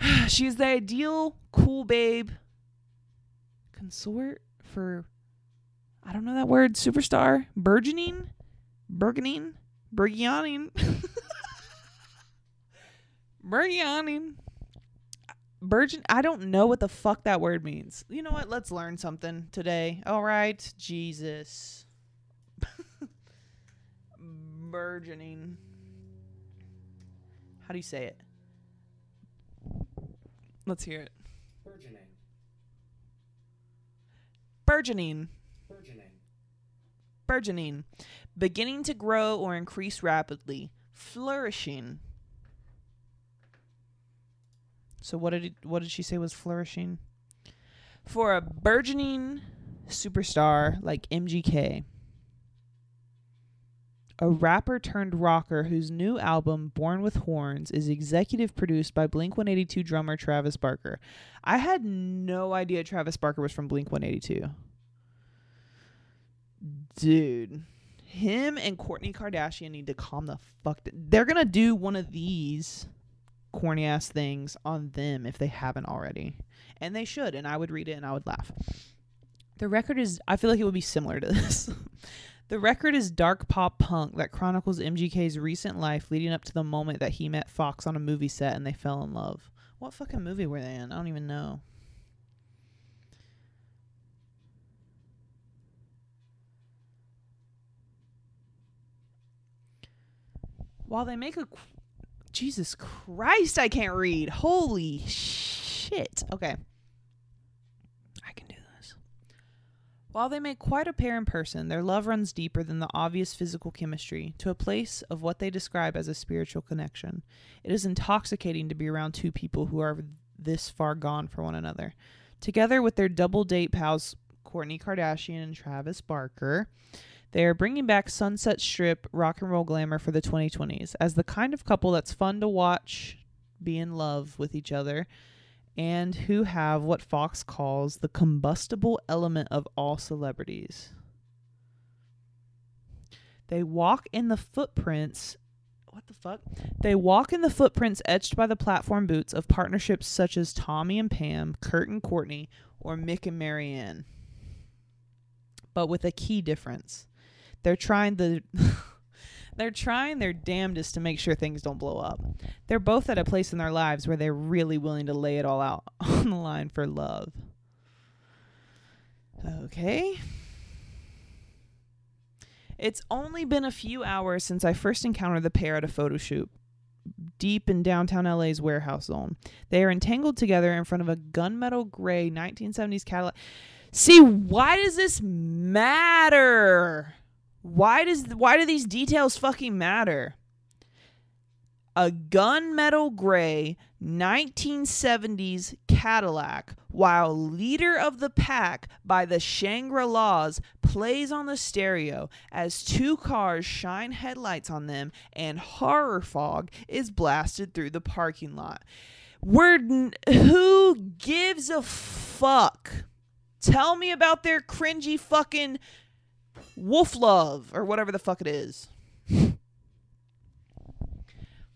she is the ideal cool babe consort for I don't know that word, superstar, burgeoning, burgeoning, burgeoning, burgeoning, burgeon. I don't know what the fuck that word means. You know what? Let's learn something today. All right, Jesus, burgeoning. How do you say it? Let's hear it. Burgeoning. Burgeoning. Burgeoning, beginning to grow or increase rapidly, flourishing. So what did it, what did she say was flourishing? For a burgeoning superstar like MGK, a rapper turned rocker whose new album Born with Horns is executive produced by Blink 182 drummer Travis Barker. I had no idea Travis Barker was from Blink 182 dude him and Kourtney Kardashian need to calm the fuck down. they're gonna do one of these corny ass things on them if they haven't already. And they should and I would read it and I would laugh. The record is I feel like it would be similar to this. The record is dark pop punk that chronicles MGK's recent life leading up to the moment that he met Fox on a movie set and they fell in love. What fucking movie were they in? I don't even know while they make a Jesus Christ, I can't read. Holy shit. Okay. I can do this. While they make quite a pair in person, their love runs deeper than the obvious physical chemistry to a place of what they describe as a spiritual connection. It is intoxicating to be around two people who are this far gone for one another. Together with their double date pals, Kourtney Kardashian and Travis Barker, they are bringing back Sunset Strip rock and roll glamour for the 2020s as the kind of couple that's fun to watch be in love with each other and who have what Fox calls the combustible element of all celebrities. They walk in the footprints. What the fuck? They walk in the footprints etched by the platform boots of partnerships such as Tommy and Pam, Kurt and Courtney, or Mick and Marianne. But with a key difference they're trying the they're trying their damnedest to make sure things don't blow up. They're both at a place in their lives where they're really willing to lay it all out on the line for love. Okay. It's only been a few hours since I first encountered the pair at a photo shoot deep in downtown LA's warehouse zone. They are entangled together in front of a gunmetal gray 1970s Cadillac. See, why does this matter? Why does why do these details fucking matter? A gunmetal gray 1970s Cadillac, while leader of the pack by the Shangri-Las plays on the stereo as two cars shine headlights on them and horror fog is blasted through the parking lot. We're n- who gives a fuck? Tell me about their cringy fucking wolf love or whatever the fuck it is.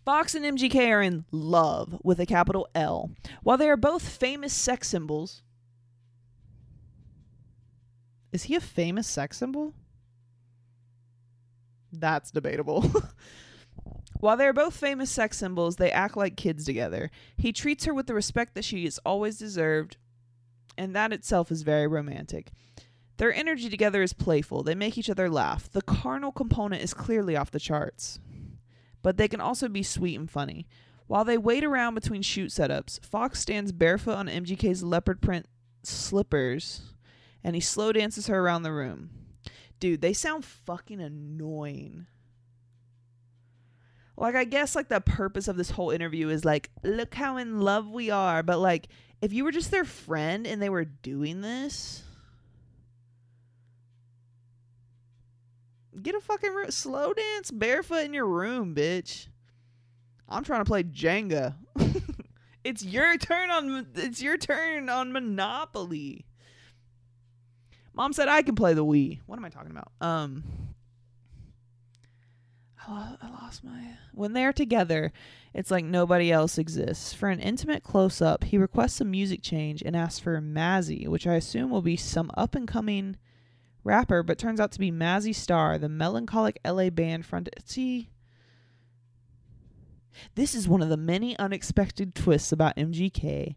Fox and MGK are in love with a capital L. While they are both famous sex symbols. Is he a famous sex symbol? That's debatable. While they are both famous sex symbols, they act like kids together. He treats her with the respect that she has always deserved, and that itself is very romantic. Their energy together is playful. They make each other laugh. The carnal component is clearly off the charts. but they can also be sweet and funny. While they wait around between shoot setups, Fox stands barefoot on MGK's leopard print slippers and he slow dances her around the room. Dude, they sound fucking annoying. Like I guess like the purpose of this whole interview is like look how in love we are, but like if you were just their friend and they were doing this, get a fucking ro- slow dance barefoot in your room, bitch. I'm trying to play Jenga. it's your turn on it's your turn on Monopoly. Mom said I can play the Wii. What am I talking about? Um I I lost my when they're together, it's like nobody else exists. For an intimate close up, he requests a music change and asks for Mazzy, which I assume will be some up and coming rapper, but turns out to be Mazzy Star, the melancholic LA band fronted. See, this is one of the many unexpected twists about MGK.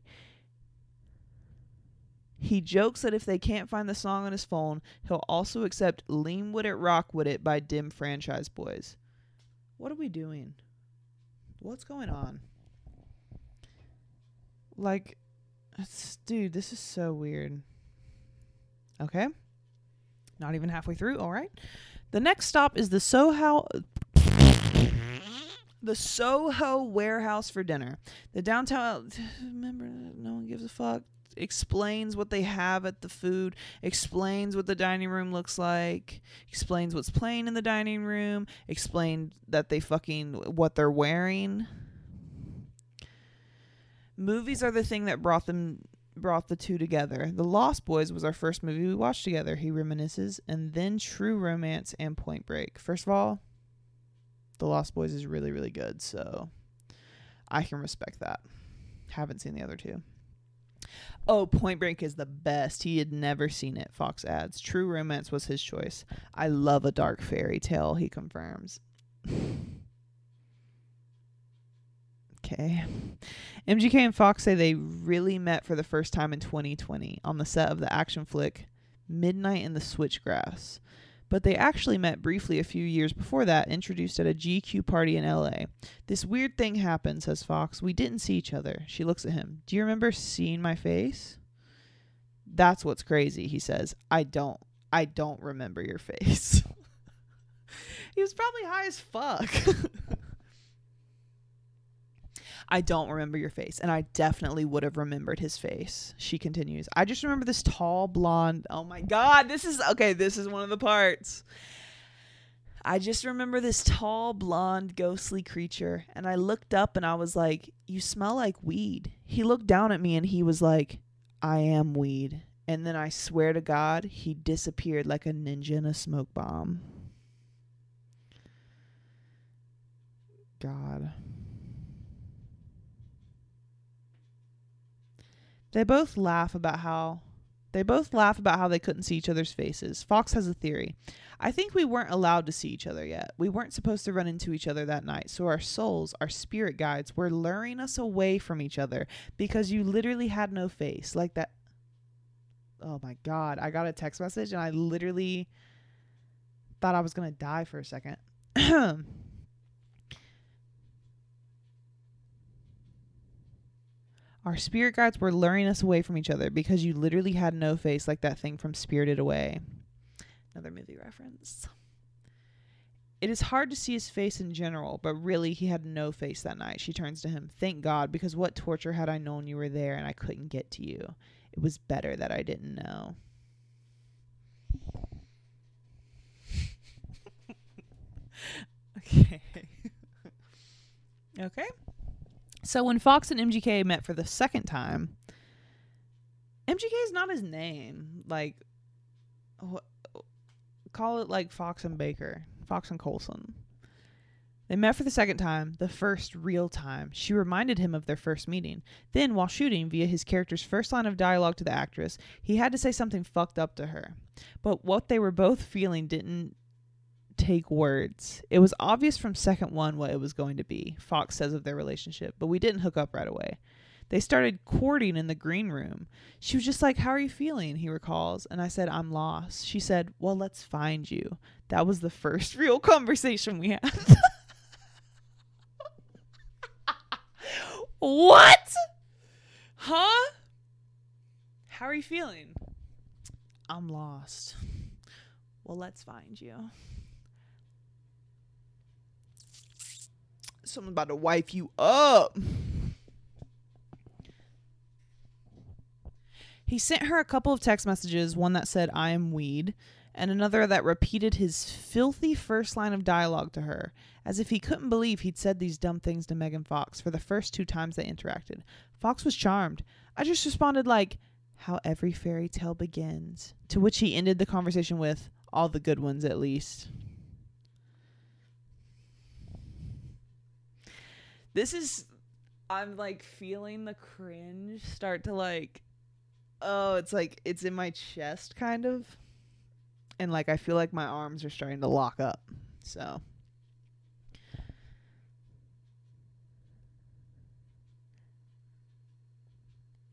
He jokes that if they can't find the song on his phone, he'll also accept Lean With It, Rock With It by Dem Franchize Boyz. What are we doing? What's going on? Like, dude, this is so weird. Okay. Not even halfway through. All right. The next stop is the Soho the Soho warehouse for dinner. The downtown remember no one gives a fuck explains what they have at the food, explains what the dining room looks like, explains what's playing in the dining room, explained that they fucking what they're wearing. Movies are the thing that brought them brought the two together. The Lost Boys was our first movie we watched together, he reminisces, and then True Romance and Point Break. First of all, The Lost Boys is really, really good, so I can respect that. Haven't seen the other two. Oh, Point Break is the best. He had never seen it, Fox adds. True Romance was his choice. I love a dark fairy tale, he confirms. Okay. MGK and Fox say they really met for the first time in 2020 on the set of the action flick Midnight in the Switchgrass. But they actually met briefly a few years before that, introduced at a GQ party in LA. This weird thing happened, says Fox. We didn't see each other. She looks at him. Do you remember seeing my face? That's what's crazy, he says. I don't. I don't remember your face. he was probably high as fuck. I don't remember your face, and I definitely would have remembered his face. She continues. I just remember this tall blonde. Oh my god, this is okay. This is one of the parts. I just remember this tall blonde ghostly creature, and I looked up and I was like, "You smell like weed." He looked down at me and he was like, "I am weed." And then I swear to God, he disappeared like a ninja in a smoke bomb. God. They both laugh about how they both laugh about how they couldn't see each other's faces. Fox has a theory. I think we weren't allowed to see each other yet. We weren't supposed to run into each other that night. So our souls, our spirit guides, were luring us away from each other because you literally had no face. Like that. Oh my God. I got a text message and I literally thought I was going to die for a second. Our spirit guides were luring us away from each other because you literally had no face like that thing from Spirited Away. Another movie reference. It is hard to see his face in general, but really he had no face that night. She turns to him. Thank God, because what torture had I known you were there and I couldn't get to you? It was better that I didn't know. okay. okay. So when Fox and MGK met for the second time, MGK is not his name. Like, wh- call it like Fox and Baker, Fox and Colson. They met for the second time, the first real time. She reminded him of their first meeting. Then, while shooting via his character's first line of dialogue to the actress, he had to say something fucked up to her. But what they were both feeling didn't take words. It was obvious from second one what it was going to be, Fox says of their relationship, but we didn't hook up right away. They started courting in the green room. She was just like, How are you feeling? He recalls. And I said, I'm lost. She said, Well, let's find you. That was the first real conversation we had. What? Huh? How are you feeling? I'm lost. Well, let's find you. Someone's about to wipe you up. He sent her a couple of text messages, one that said, I am weed, and another that repeated his filthy first line of dialogue to her, as if he couldn't believe he'd said these dumb things to Megan Fox for the first two times they interacted. Fox was charmed. I just responded like, how every fairy tale begins, to which he ended the conversation with, all the good ones at least. This is I'm like feeling the cringe start to like oh, it's like it's in my chest kind of. And like I feel like my arms are starting to lock up. So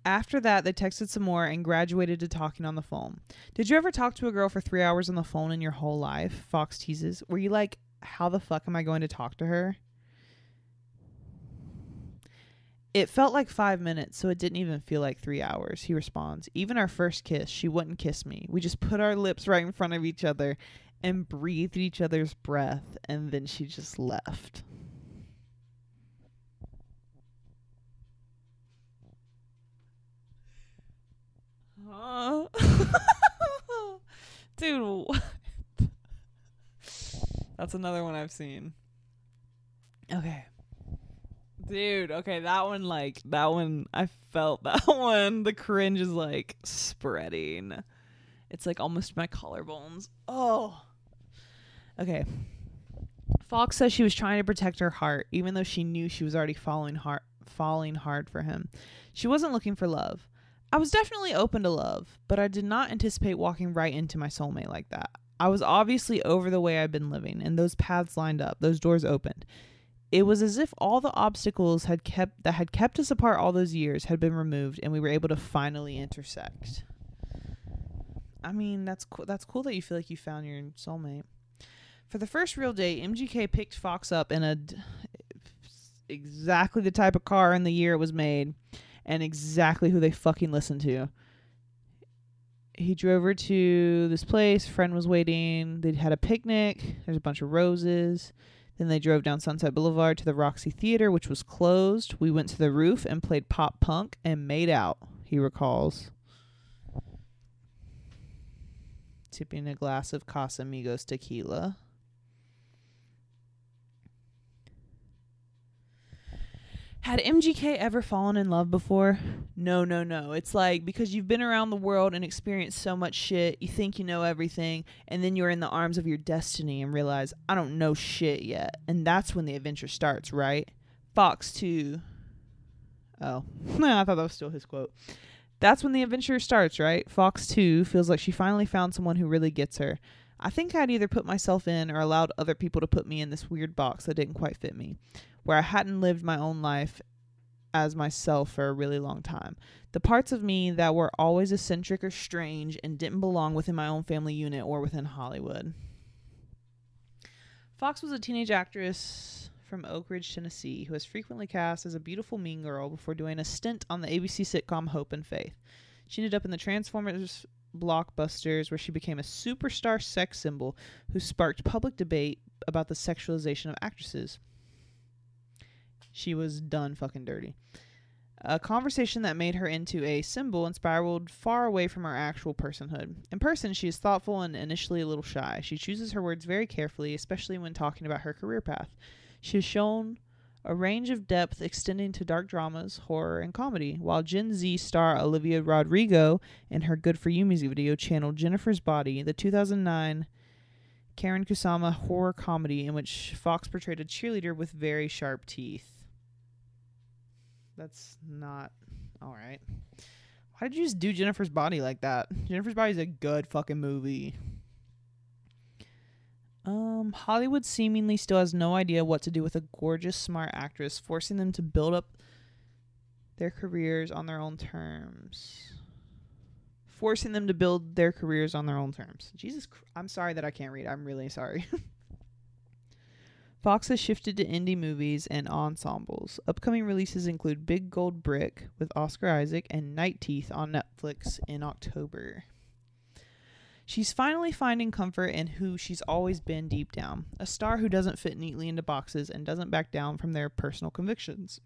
After that, they texted some more and graduated to talking on the phone. Did you ever talk to a girl for three hours on the phone in your whole life? Fox teases. Were you like, how the fuck am I going to talk to her? It felt like five minutes, so it didn't even feel like three hours, he responds. Even our first kiss, she wouldn't kiss me. We just put our lips right in front of each other and breathed each other's breath, and then she just left. Huh? Dude, what? That's another one I've seen. Okay. Dude, okay, that one like that one I felt that one. The cringe is like spreading. It's like almost my collarbones. Oh. Okay. Fox says she was trying to protect her heart, even though she knew she was already falling hard falling hard for him. She wasn't looking for love. I was definitely open to love, but I did not anticipate walking right into my soulmate like that. I was obviously over the way I'd been living, and those paths lined up, those doors opened. It was as if all the obstacles had kept that had kept us apart all those years had been removed and we were able to finally intersect. I mean, that's cool. That's cool that you feel like you found your soulmate. For the first real date, MGK picked Fox up in a d- exactly the type of car in the year it was made and exactly who they fucking listened to. He drove her to this place, friend was waiting, they'd had a picnic, there's a bunch of roses. Then they drove down Sunset Boulevard to the Roxy Theater, which was closed. We went to the roof and played pop punk and made out, he recalls. Tipping a glass of Casamigos tequila. Had MGK ever fallen in love before? No, no, no. It's like because you've been around the world and experienced so much shit, you think you know everything, and then you're in the arms of your destiny and realize, I don't know shit yet. And that's when the adventure starts, right? Fox 2. Oh, I thought that was still his quote. That's when the adventure starts, right? Fox 2 feels like she finally found someone who really gets her. I think I'd either put myself in or allowed other people to put me in this weird box that didn't quite fit me where I hadn't lived my own life as myself for a really long time. The parts of me that were always eccentric or strange and didn't belong within my own family unit or within Hollywood. Fox was a teenage actress from Oak Ridge, Tennessee, who was frequently cast as a beautiful mean girl before doing a stint on the ABC sitcom Hope and Faith. She ended up in the Transformers blockbusters where she became a superstar sex symbol who sparked public debate about the sexualization of actresses. She was done fucking dirty. A conversation that made her into a symbol and spiraled far away from her actual personhood. In person, she is thoughtful and initially a little shy. She chooses her words very carefully, especially when talking about her career path. She has shown a range of depth extending to dark dramas, horror, and comedy, while Gen Z star Olivia Rodrigo in her Good For You music video channeled Jennifer's Body, the 2009 Karyn Kusama horror comedy in which Fox portrayed a cheerleader with very sharp teeth. That's not all right. Why did you just do Jennifer's Body like that? Jennifer's Body is a good fucking movie. Um, Hollywood seemingly still has no idea what to do with a gorgeous, smart actress, forcing them to build up their careers on their own terms. Forcing them to build their careers on their own terms. Jesus, I'm sorry that I can't read. I'm really sorry. Fox has shifted to indie movies and ensembles. Upcoming releases include Big Gold Brick with Oscar Isaac and Night Teeth on Netflix in October. She's finally finding comfort in who she's always been deep down a star who doesn't fit neatly into boxes and doesn't back down from their personal convictions.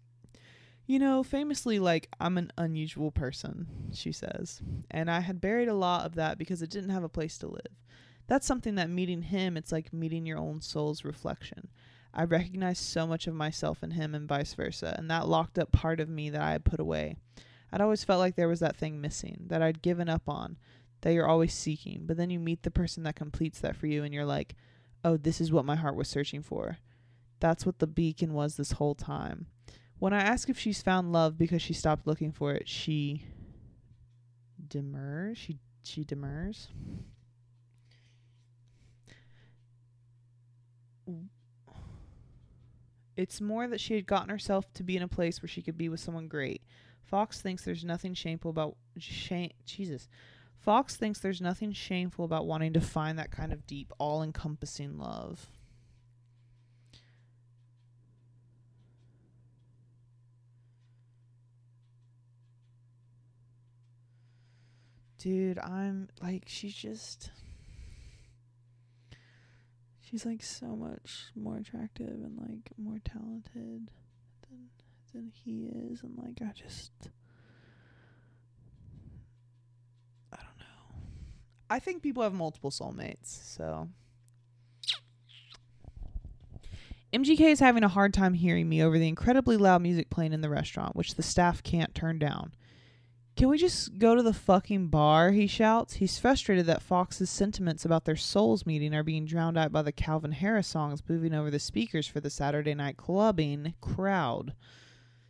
You know, famously, like, I'm an unusual person, she says. And I had buried a lot of that because it didn't have a place to live. That's something that meeting him, it's like meeting your own soul's reflection. I recognized so much of myself in him and vice versa, and that locked up part of me that I had put away. I'd always felt like there was that thing missing, that I'd given up on, that you're always seeking. But then you meet the person that completes that for you, and you're like, oh, this is what my heart was searching for. That's what the beacon was this whole time. When I ask if she's found love because she stopped looking for it, she demurs. She she demurs. It's more that she had gotten herself to be in a place where she could be with someone great. Fox thinks there's nothing shameful about shame. Jesus. Fox thinks there's nothing shameful about wanting to find that kind of deep, all encompassing love. Dude, I'm like, she's just she's like so much more attractive and like more talented than than he is and like I just I don't know. I think people have multiple soulmates, so MGK is having a hard time hearing me over the incredibly loud music playing in the restaurant, which the staff can't turn down. Can we just go to the fucking bar? He shouts. He's frustrated that Fox's sentiments about their souls meeting are being drowned out by the Calvin Harris songs moving over the speakers for the Saturday night clubbing crowd.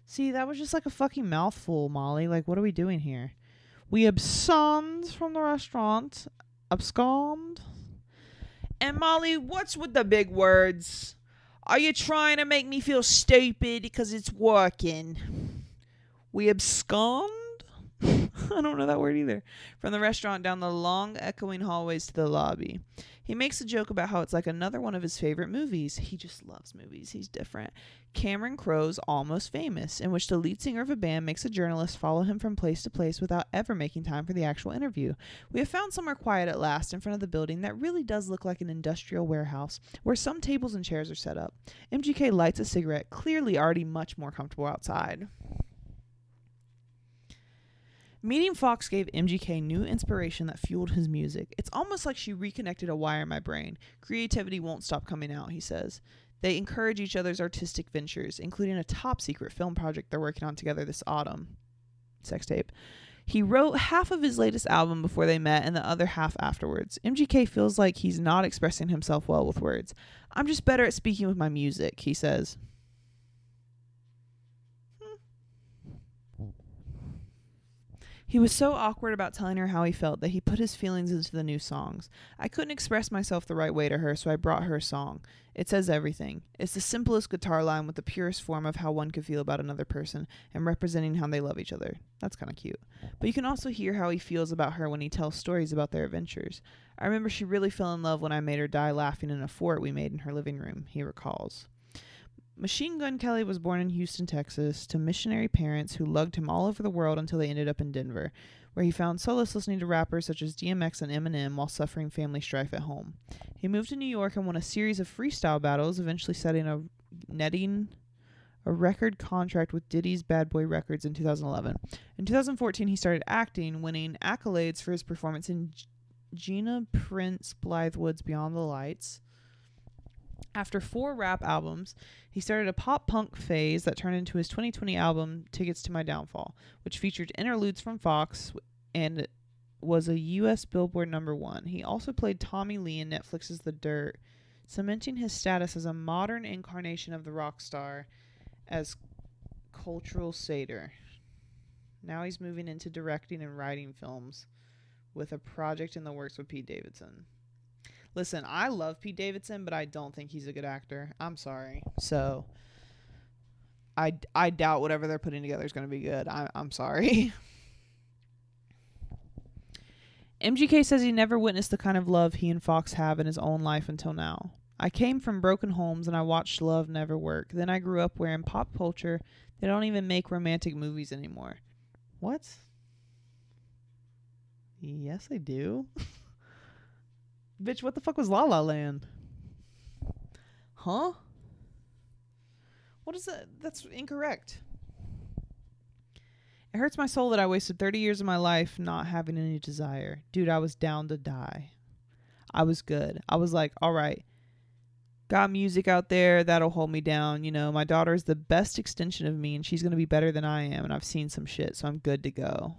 See, that was just like a fucking mouthful, Molly. Like, what are we doing here? We abscond from the restaurant. Abscond? And Molly, what's with the big words? Are you trying to make me feel stupid because it's working? We abscond? I don't know that word either. From the restaurant down the long, echoing hallways to the lobby. He makes a joke about how it's like another one of his favorite movies. He just loves movies. He's different. Cameron Crowe's Almost Famous, in which the lead singer of a band makes a journalist follow him from place to place without ever making time for the actual interview. We have found somewhere quiet at last in front of the building that really does look like an industrial warehouse, where some tables and chairs are set up. MGK lights a cigarette, clearly already much more comfortable outside. Meeting Fox gave MGK new inspiration that fueled his music. It's almost like she reconnected a wire in my brain. Creativity won't stop coming out, he says. They encourage each other's artistic ventures, including a top secret film project they're working on together this autumn. Sex tape. He wrote half of his latest album before they met and the other half afterwards. MGK feels like he's not expressing himself well with words. I'm just better at speaking with my music, he says. He was so awkward about telling her how he felt that he put his feelings into the new songs. I couldn't express myself the right way to her, so I brought her a song. It says everything. It's the simplest guitar line with the purest form of how one could feel about another person and representing how they love each other. That's kind of cute. But you can also hear how he feels about her when he tells stories about their adventures. I remember she really fell in love when I made her die laughing in a fort we made in her living room, he recalls. Machine Gun Kelly was born in Houston, Texas, to missionary parents who lugged him all over the world until they ended up in Denver, where he found solace listening to rappers such as DMX and Eminem while suffering family strife at home. He moved to New York and won a series of freestyle battles, eventually setting a netting a record contract with Diddy's Bad Boy Records in 2011. In 2014, he started acting, winning accolades for his performance in G- Gina Prince Bythewood's Beyond the Lights. After four rap albums, he started a pop punk phase that turned into his 2020 album Tickets to My Downfall, which featured interludes from Fox and was a US Billboard number 1. He also played Tommy Lee in Netflix's The Dirt, cementing his status as a modern incarnation of the rock star as cultural satyr. Now he's moving into directing and writing films with a project in the works with Pete Davidson. Listen, I love Pete Davidson, but I don't think he's a good actor. I'm sorry. So I, I doubt whatever they're putting together is going to be good. I, I'm sorry. MGK says he never witnessed the kind of love he and Fox have in his own life until now. I came from broken homes and I watched love never work. Then I grew up where in pop culture they don't even make romantic movies anymore. What? Yes, they do. Bitch, what the fuck was La La Land? Huh? What is that? That's incorrect. It hurts my soul that I wasted 30 years of my life not having any desire. Dude, I was down to die. I was good. I was like, all right, got music out there that'll hold me down. You know, my daughter is the best extension of me and she's going to be better than I am. And I've seen some shit, so I'm good to go.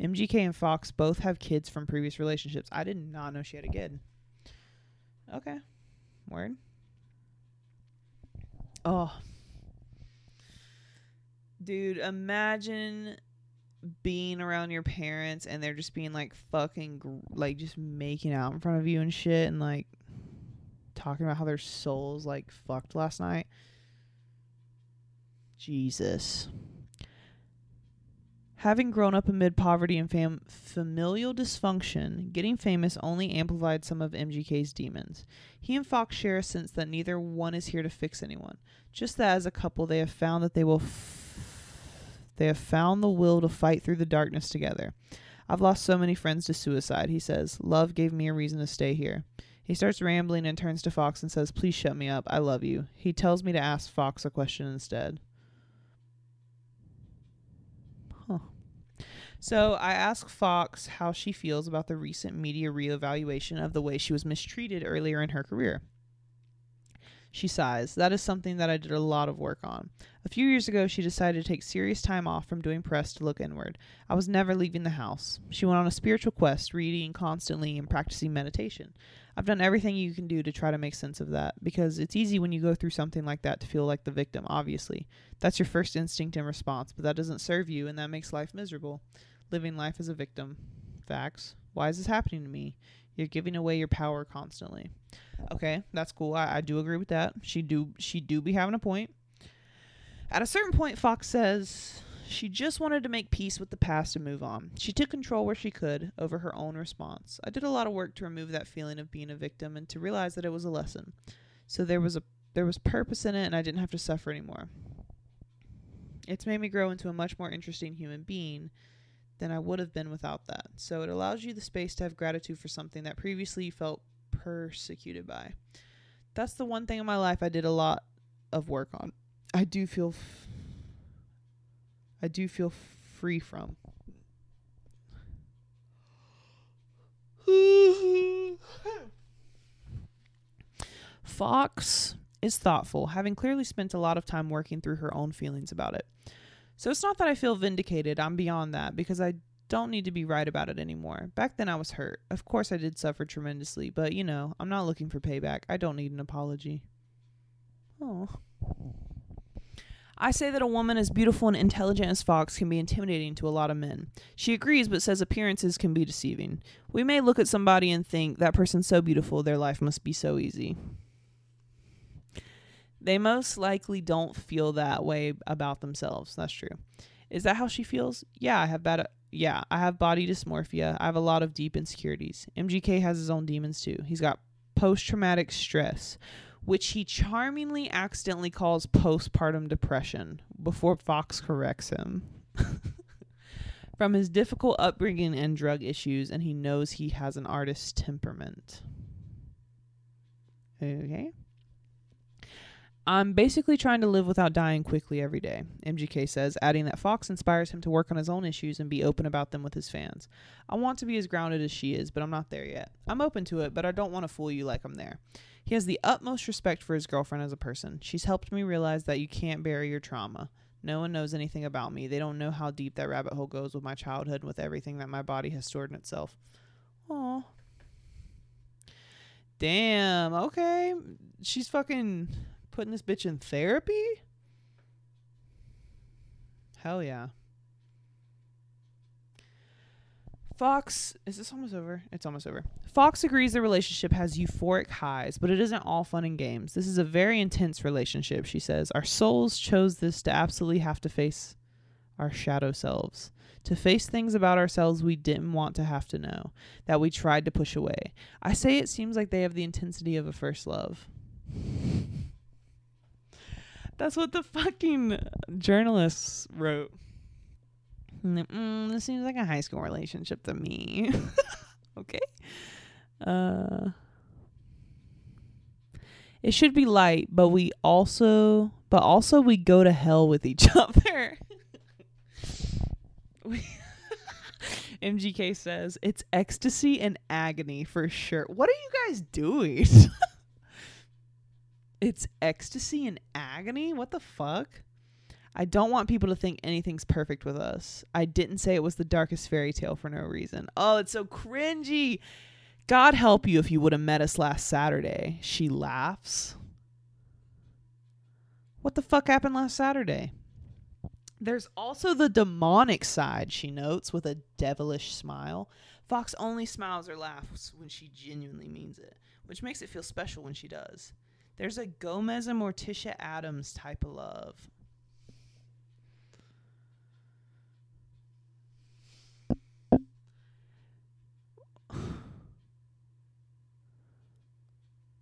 MGK and Fox both have kids from previous relationships. I did not know she had a kid. Okay. Word. Oh, Dude, imagine being around your parents and they're just being like fucking like just making out in front of you and shit and like talking about how their souls like fucked last night. Jesus. Having grown up amid poverty and fam- familial dysfunction, getting famous only amplified some of MGK's demons. He and Fox share a sense that neither one is here to fix anyone, just that as a couple they have found that they will f- they have found the will to fight through the darkness together. I've lost so many friends to suicide, he says. Love gave me a reason to stay here. He starts rambling and turns to Fox and says, Please shut me up. I love you. He tells me to ask Fox a question instead. So I ask Fox how she feels about the recent media reevaluation of the way she was mistreated earlier in her career. She sighs. That is something that I did a lot of work on. A few years ago, she decided to take serious time off from doing press to look inward. I was never leaving the house. She went on a spiritual quest, reading constantly and practicing meditation. I've done everything you can do to try to make sense of that because it's easy when you go through something like that to feel like the victim, obviously. That's your first instinct and response, but that doesn't serve you and that makes life miserable. Living life as a victim. Facts. Why is this happening to me? You're giving away your power constantly. Okay, that's cool. I, I do agree with that. She do she do be having a point. At a certain point, Fox says she just wanted to make peace with the past and move on. She took control where she could over her own response. I did a lot of work to remove that feeling of being a victim and to realize that it was a lesson. So there was a there was purpose in it and I didn't have to suffer anymore. It's made me grow into a much more interesting human being than I would have been without that. So it allows you the space to have gratitude for something that previously you felt persecuted by. That's the one thing in my life I did a lot of work on. I do feel f- I do feel free from. Fox is thoughtful, having clearly spent a lot of time working through her own feelings about it. So it's not that I feel vindicated, I'm beyond that because I don't need to be right about it anymore. Back then I was hurt. Of course I did suffer tremendously, but you know, I'm not looking for payback. I don't need an apology. Oh. I say that a woman as beautiful and intelligent as Fox can be intimidating to a lot of men. She agrees, but says appearances can be deceiving. We may look at somebody and think that person's so beautiful, their life must be so easy. They most likely don't feel that way about themselves. That's true. Is that how she feels? Yeah, I have bad yeah, I have body dysmorphia. I have a lot of deep insecurities. MGK has his own demons too. He's got post traumatic stress, which he charmingly accidentally calls postpartum depression before Fox corrects him. From his difficult upbringing and drug issues, and he knows he has an artist's temperament. Okay. I'm basically trying to live without dying quickly every day, MGK says, adding that Fox inspires him to work on his own issues and be open about them with his fans. I want to be as grounded as she is, but I'm not there yet. I'm open to it, but I don't want to fool you like I'm there. He has the utmost respect for his girlfriend as a person. She's helped me realize that you can't bury your trauma. No one knows anything about me. They don't know how deep that rabbit hole goes with my childhood and with everything that my body has stored in itself. Aw. Damn, okay. She's fucking putting this bitch in therapy? Hell yeah. Fox, is this almost over? It's almost over. Fox agrees the relationship has euphoric highs, but it isn't all fun and games. This is a very intense relationship, she says. Our souls chose this to absolutely have to face. our shadow selves, to face things about ourselves we didn't want to have to know, that we tried to push away. I say it seems like they have the intensity of a first love. That's what the fucking journalists wrote. Mm, this seems like a high school relationship to me. okay. Uh it should be light, but we also but also we go to hell with each other. MGK says it's ecstasy and agony for sure. What are you guys doing? It's ecstasy and agony? What the fuck? I don't want people to think anything's perfect with us. I didn't say it was the darkest fairy tale for no reason. Oh, it's so cringy. God help you if you would have met us last Saturday. She laughs. What the fuck happened last Saturday? There's also the demonic side, she notes with a devilish smile. Fox only smiles or laughs when she genuinely means it, which makes it feel special when she does. There's a Gomez and Morticia Addams type of love.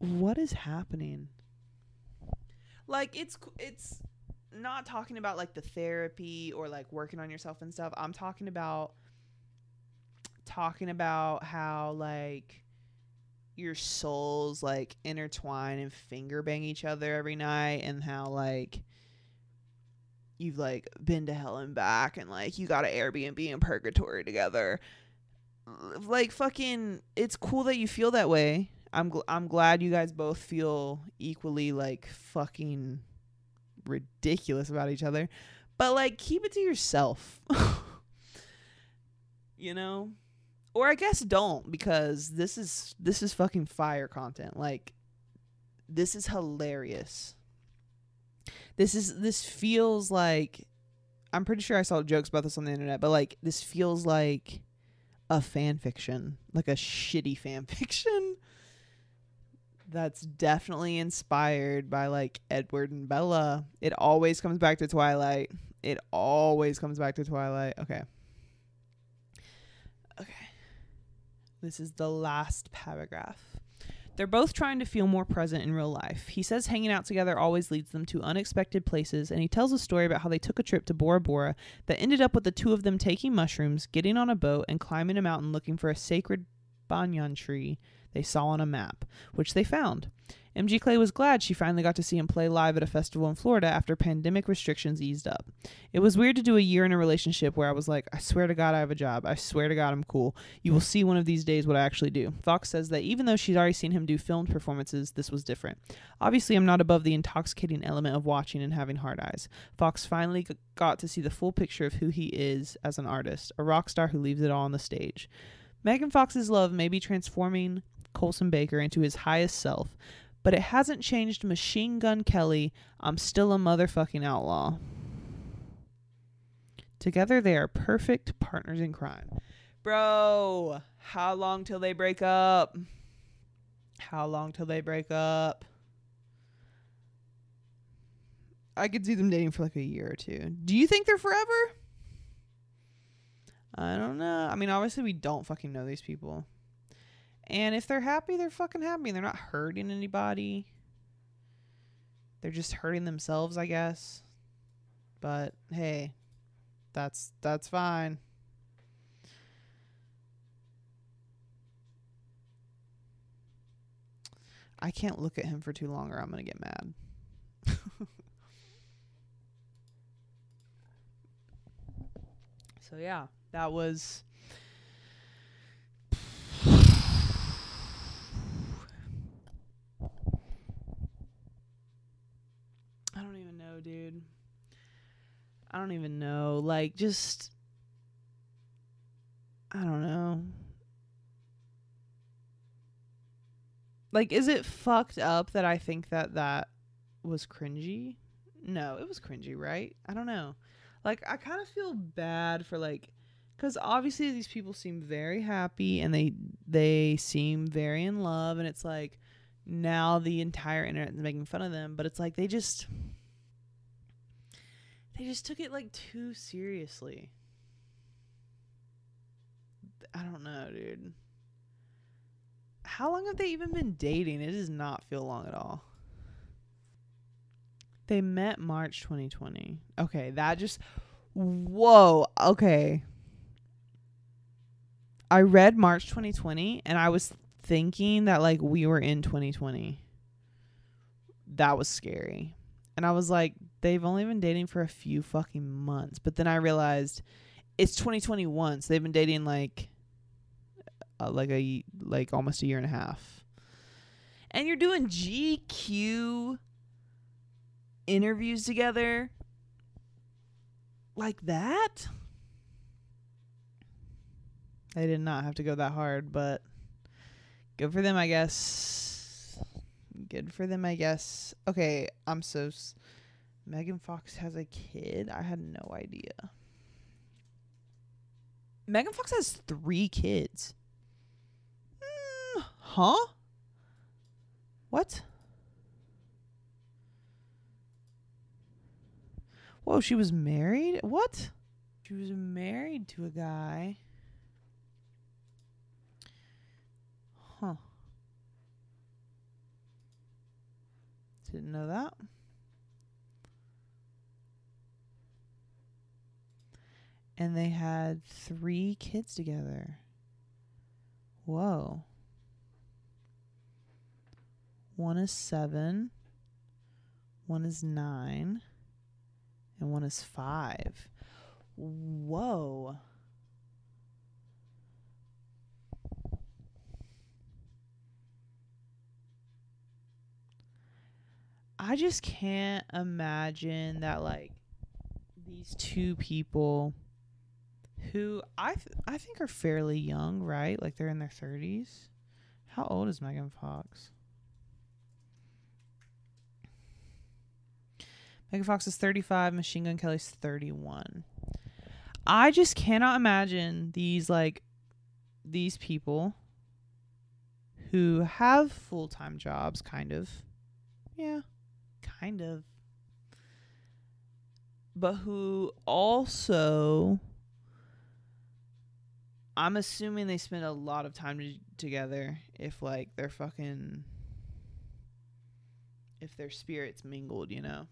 what is happening? Like it's it's not talking about like the therapy or like working on yourself and stuff. I'm talking about talking about how like your souls like intertwine and finger bang each other every night and how like you've like been to hell and back and like you got an Airbnb in purgatory together. Like fucking it's cool that you feel that way I'm gl- I'm glad you guys both feel equally like fucking ridiculous about each other. But like keep it to yourself. you know? Or I guess don't because this is this is fucking fire content. Like this is hilarious. This is this feels like I'm pretty sure I saw jokes about this on the internet, but like this feels like a fan fiction, like a shitty fan fiction that's definitely inspired by like Edward and Bella. It always comes back to Twilight. It always comes back to Twilight. Okay. This is the last paragraph. They're both trying to feel more present in real life. He says hanging out together always leads them to unexpected places, and he tells a story about how they took a trip to Bora Bora that ended up with the two of them taking mushrooms, getting on a boat, and climbing a mountain looking for a sacred banyan tree they saw on a map, which they found. MGK was glad she finally got to see him play live at a festival in Florida after pandemic restrictions eased up. It was weird to do a year in a relationship where I was like, I swear to God I have a job. I swear to God I'm cool. You will see one of these days what I actually do. Fox says that even though she's already seen him do filmed performances, this was different. Obviously, I'm not above the intoxicating element of watching and having hard eyes. Fox finally got to see the full picture of who he is as an artist, a rock star who leaves it all on the stage. Megan Fox's love may be transforming Colson Baker into his highest self, but it hasn't changed Machine Gun Kelly. I'm still a motherfucking outlaw. Together, they are perfect partners in crime. Bro, how long till they break up? How long till they break up? I could see them dating for like a year or two. Do you think they're forever? I don't know. I mean, obviously, we don't fucking know these people. And if they're happy, they're fucking happy. They're not hurting anybody. They're just hurting themselves, I guess. But hey, that's that's fine. I can't look at him for too long or I'm going to get mad. so yeah, that was dude. I don't even know. Like, just. I don't know. Like, is it fucked up that I think that that was cringy? No, it was cringy, right? I don't know. Like, I kind of feel bad for, like, because obviously these people seem very happy and they they seem very in love and it's like now the entire internet is making fun of them but it's like they just they just took it like too seriously. I don't know, dude. How long have they even been dating? It does not feel long at all. They met March 2020. Okay, that just whoa. Okay. I read March 2020 and I was thinking that like we were in 2020. That was scary. And I was like, they've only been dating for a few fucking months. But then I realized it's 2021, so they've been dating like uh, like a like almost a year and a half. And you're doing GQ interviews together like that? I did not have to go that hard, but good for them, I guess. Good for them, I guess. Okay, I'm so. S- Megan Fox has a kid. I had no idea. Megan Fox has three kids. Mm, huh? What? Whoa, she was married? What? She was married to a guy. Huh. Didn't know that. And they had three kids together. Whoa. One is seven. One is nine and one is five. Whoa. I just can't imagine that like these two people who I th- I think are fairly young, right? Like they're in their 30s. How old is Megan Fox? Megan Fox is 35, Machine Gun Kelly's 31. I just cannot imagine these like these people who have full-time jobs kind of. Yeah, kind of. But who also I'm assuming they spend a lot of time to, together if like they're fucking if their spirits mingled, you know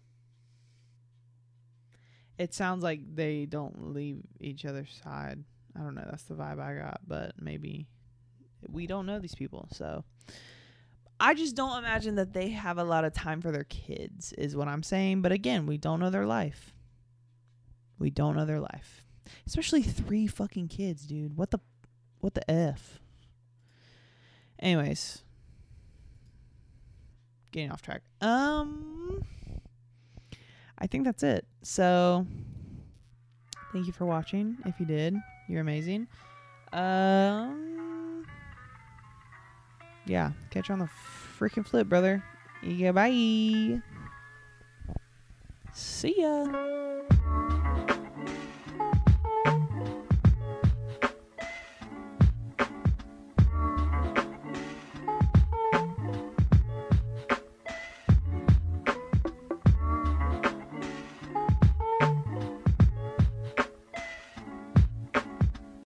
it sounds like they don't leave each other's side. I don't know. That's the vibe I got, but maybe we don't know these people. So I just don't imagine that they have a lot of time for their kids, is what I'm saying. But again, we don't know their life. We don't know their life. Especially three fucking kids, dude. What the what the F? Anyways. Getting off track. Um I think that's it. So thank you for watching. If you did, you're amazing. Um Yeah, catch you on the freaking flip, brother. Yeah, bye. See ya.